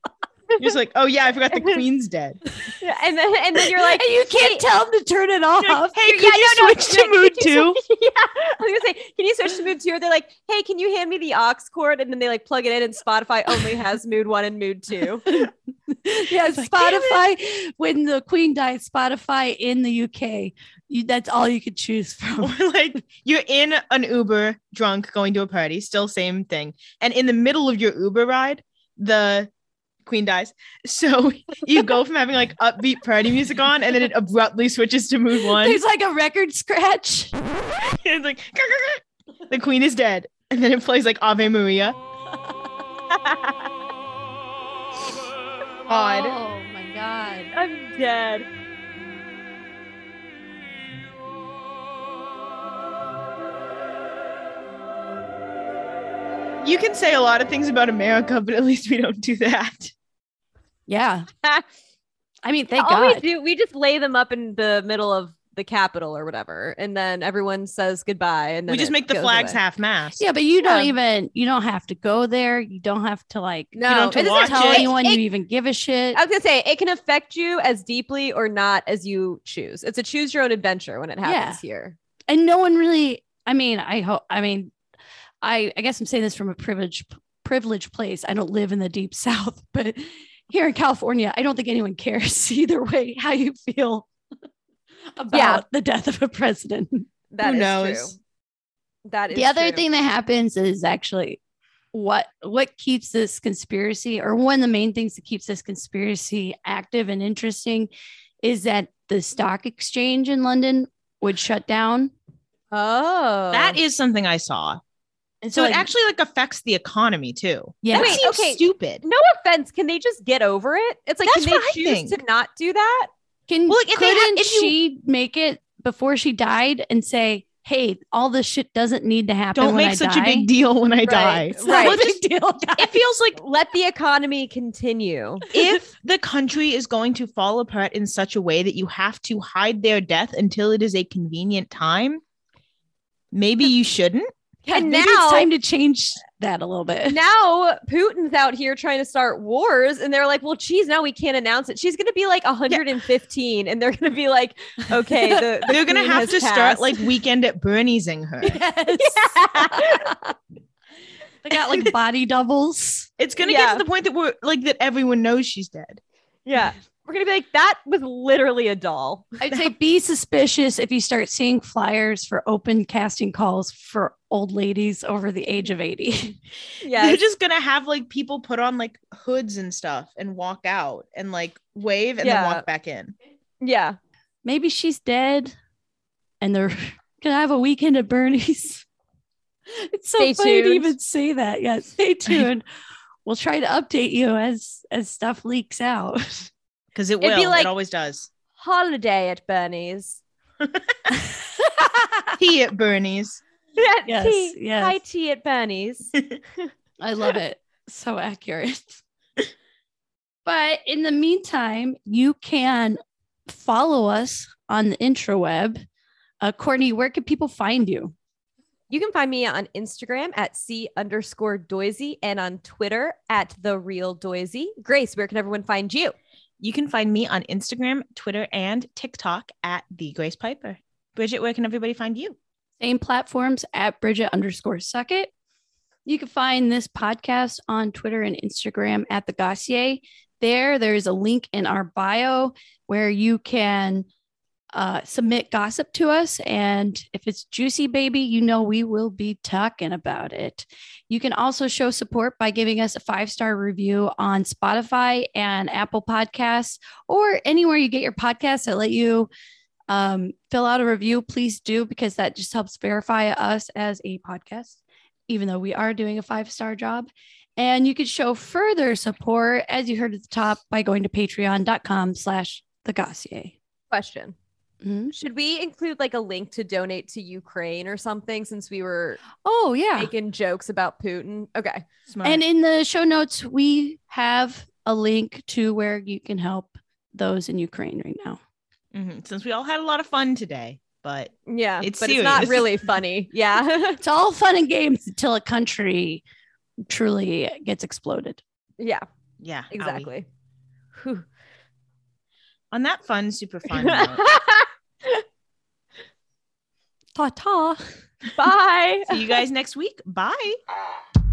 S1: You're just like, oh yeah, I forgot the Queen's dead.
S3: Yeah, and then and then you're like,
S2: and you can't
S3: "Hey,
S2: tell him to turn it off
S1: like, hey, can
S3: yeah,
S1: you
S3: no, no,
S1: switch
S3: no,
S1: to Mood Two?
S3: Yeah, I was gonna say, can you switch to mood two? They're like, hey, can you hand me the aux cord? And then they like plug it in, and Spotify only has mood one and mood two.
S2: yeah,
S1: It's like,
S2: Spotify. When the Queen died, Spotify in the UK, you, that's all you could choose from.
S1: Or like you're in an Uber drunk going to a party, still same thing. And in the middle of your Uber ride, the queen dies. So you go from having like upbeat party music on and then it abruptly switches to mood one.
S2: There's like a record scratch.
S1: it's like the queen is dead. And then it plays like Ave Maria. Odd.
S2: Oh my god.
S3: I'm dead.
S1: You can say a lot of things about America, but at least we don't do that.
S2: Yeah. I mean, thank
S3: All we
S2: God.
S3: do, we just lay them up in the middle of the Capitol or whatever, and then everyone says goodbye, and then
S1: We just make the flags
S3: away.
S1: half mast.
S2: Yeah, but you don't even you don't have to go there. You don't have to like
S3: No,
S1: don't have to watch
S2: tell
S1: it-
S2: anyone
S3: it-
S2: you even give a shit.
S3: I was gonna say it can affect you as deeply or not as you choose. It's a choose your own adventure when it happens here.
S2: and no one really i mean i hope i mean i i guess i'm saying this from a privileged privileged place i don't live in the deep south but here in california i don't think anyone cares either way how you feel about
S3: Yeah.
S2: the death of a president
S3: That
S1: Who
S3: is
S1: knows?
S3: true. That is
S2: the other
S3: true.
S2: thing that happens is actually what what keeps this conspiracy or one of the main things that keeps this conspiracy active and interesting is that the stock exchange in London would shut down.
S3: Oh,
S1: That is something I saw.
S2: And
S1: So it
S2: like,
S1: actually like affects the economy too.
S2: yeah.
S1: That
S3: Wait,
S1: seems
S3: okay.
S1: stupid.
S3: no offense. Can they just get over it? It's like,
S1: That's
S3: can they choose
S1: think.
S3: to not do that?
S2: Can
S1: Well, like, if they had-
S2: couldn't
S1: if you-
S2: she make it before she died and say, "Hey, all this shit doesn't need to happen."
S1: Don't
S2: when
S1: make
S2: I
S1: such
S2: die.
S1: a big deal when I die.
S2: It's
S3: Right.
S2: not
S1: Well,
S2: a big
S1: just-
S2: deal. guys.
S1: It feels like
S3: Let the economy continue.
S1: if the country is going to fall apart in such a way that you have to hide their death until it is a convenient time, maybe you shouldn't.
S2: Yeah,
S3: And
S2: maybe
S3: now-
S2: it's time to change that a little bit.
S3: now Putin's out here trying to start wars, and they're like, "Well, geez, now we can't announce it." She's gonna be like 115, and they're gonna be like, "Okay, the, the
S1: They're gonna have
S3: has
S1: to start like weekend at Bernie'sing her.
S2: Yes. they got like body doubles.
S1: It's gonna
S3: Yeah.
S1: get to the point that we're like that everyone knows she's dead.
S3: yeah, we're gonna be like, "That was literally a doll."
S2: I'd say be suspicious if you start seeing flyers for open casting calls for old ladies over the age of 80.
S3: Yeah,
S1: They're just gonna have like people put on like hoods and stuff and walk out and like wave and
S3: Yeah.
S1: then walk back in.
S3: yeah.
S2: Maybe she's dead and they're gonna have a weekend at Bernie's. It's so
S3: Stay
S2: funny to even say that. Yeah, stay tuned. we'll try to update you as as stuff leaks out.
S1: Because it
S3: It'd
S1: will.
S3: be like-
S1: it always does.
S3: Holiday at Bernie's.
S1: Tea at Bernie's.
S3: Yeah,
S2: Yes,
S3: tea.
S2: yes.
S3: High tea at Bernie's.
S2: I love it. So accurate. But in the meantime, you can follow us on the intraweb. Uh, Courtney, where can people find you?
S3: You can find me on Instagram at C underscore Doisy and on Twitter at the real Doisy. Grace, where can everyone find you?
S1: You can find me on Instagram, Twitter, and TikTok at the Grace Piper. Bridget, where can everybody find you?
S2: Same platforms at Bridget underscore Suckit. You can find this podcast on Twitter and Instagram at the Gossier. There, there's a link in our bio where you can uh, submit gossip to us. And if it's juicy, baby, you know we will be talking about it. You can also show support by giving us a five star review on Spotify and Apple Podcasts or anywhere you get your podcasts that let you um, fill out a review, please do, because that just helps verify us as a podcast, even though we are doing a five star job. And you could show further support, as you heard at the top, by going to patreon.com slash the Gossier.
S3: Question.
S2: Mhm.
S3: Should we include like a link to donate to Ukraine or something since we were
S2: Oh, yeah.
S3: making jokes about Putin? Okay.
S1: Smart.
S2: And in the show notes, we have a link to where you can help those in Ukraine right now.
S1: Mhm. Since we all had a lot of fun today, but
S3: Yeah.
S1: It's
S3: but it's not really funny. Yeah.
S2: It's all fun and games until a country truly gets exploded.
S3: yeah,
S1: yeah,
S3: exactly.
S1: On that fun, super fun note,
S2: Ta ta.
S3: Bye.
S1: see you guys next week. Bye.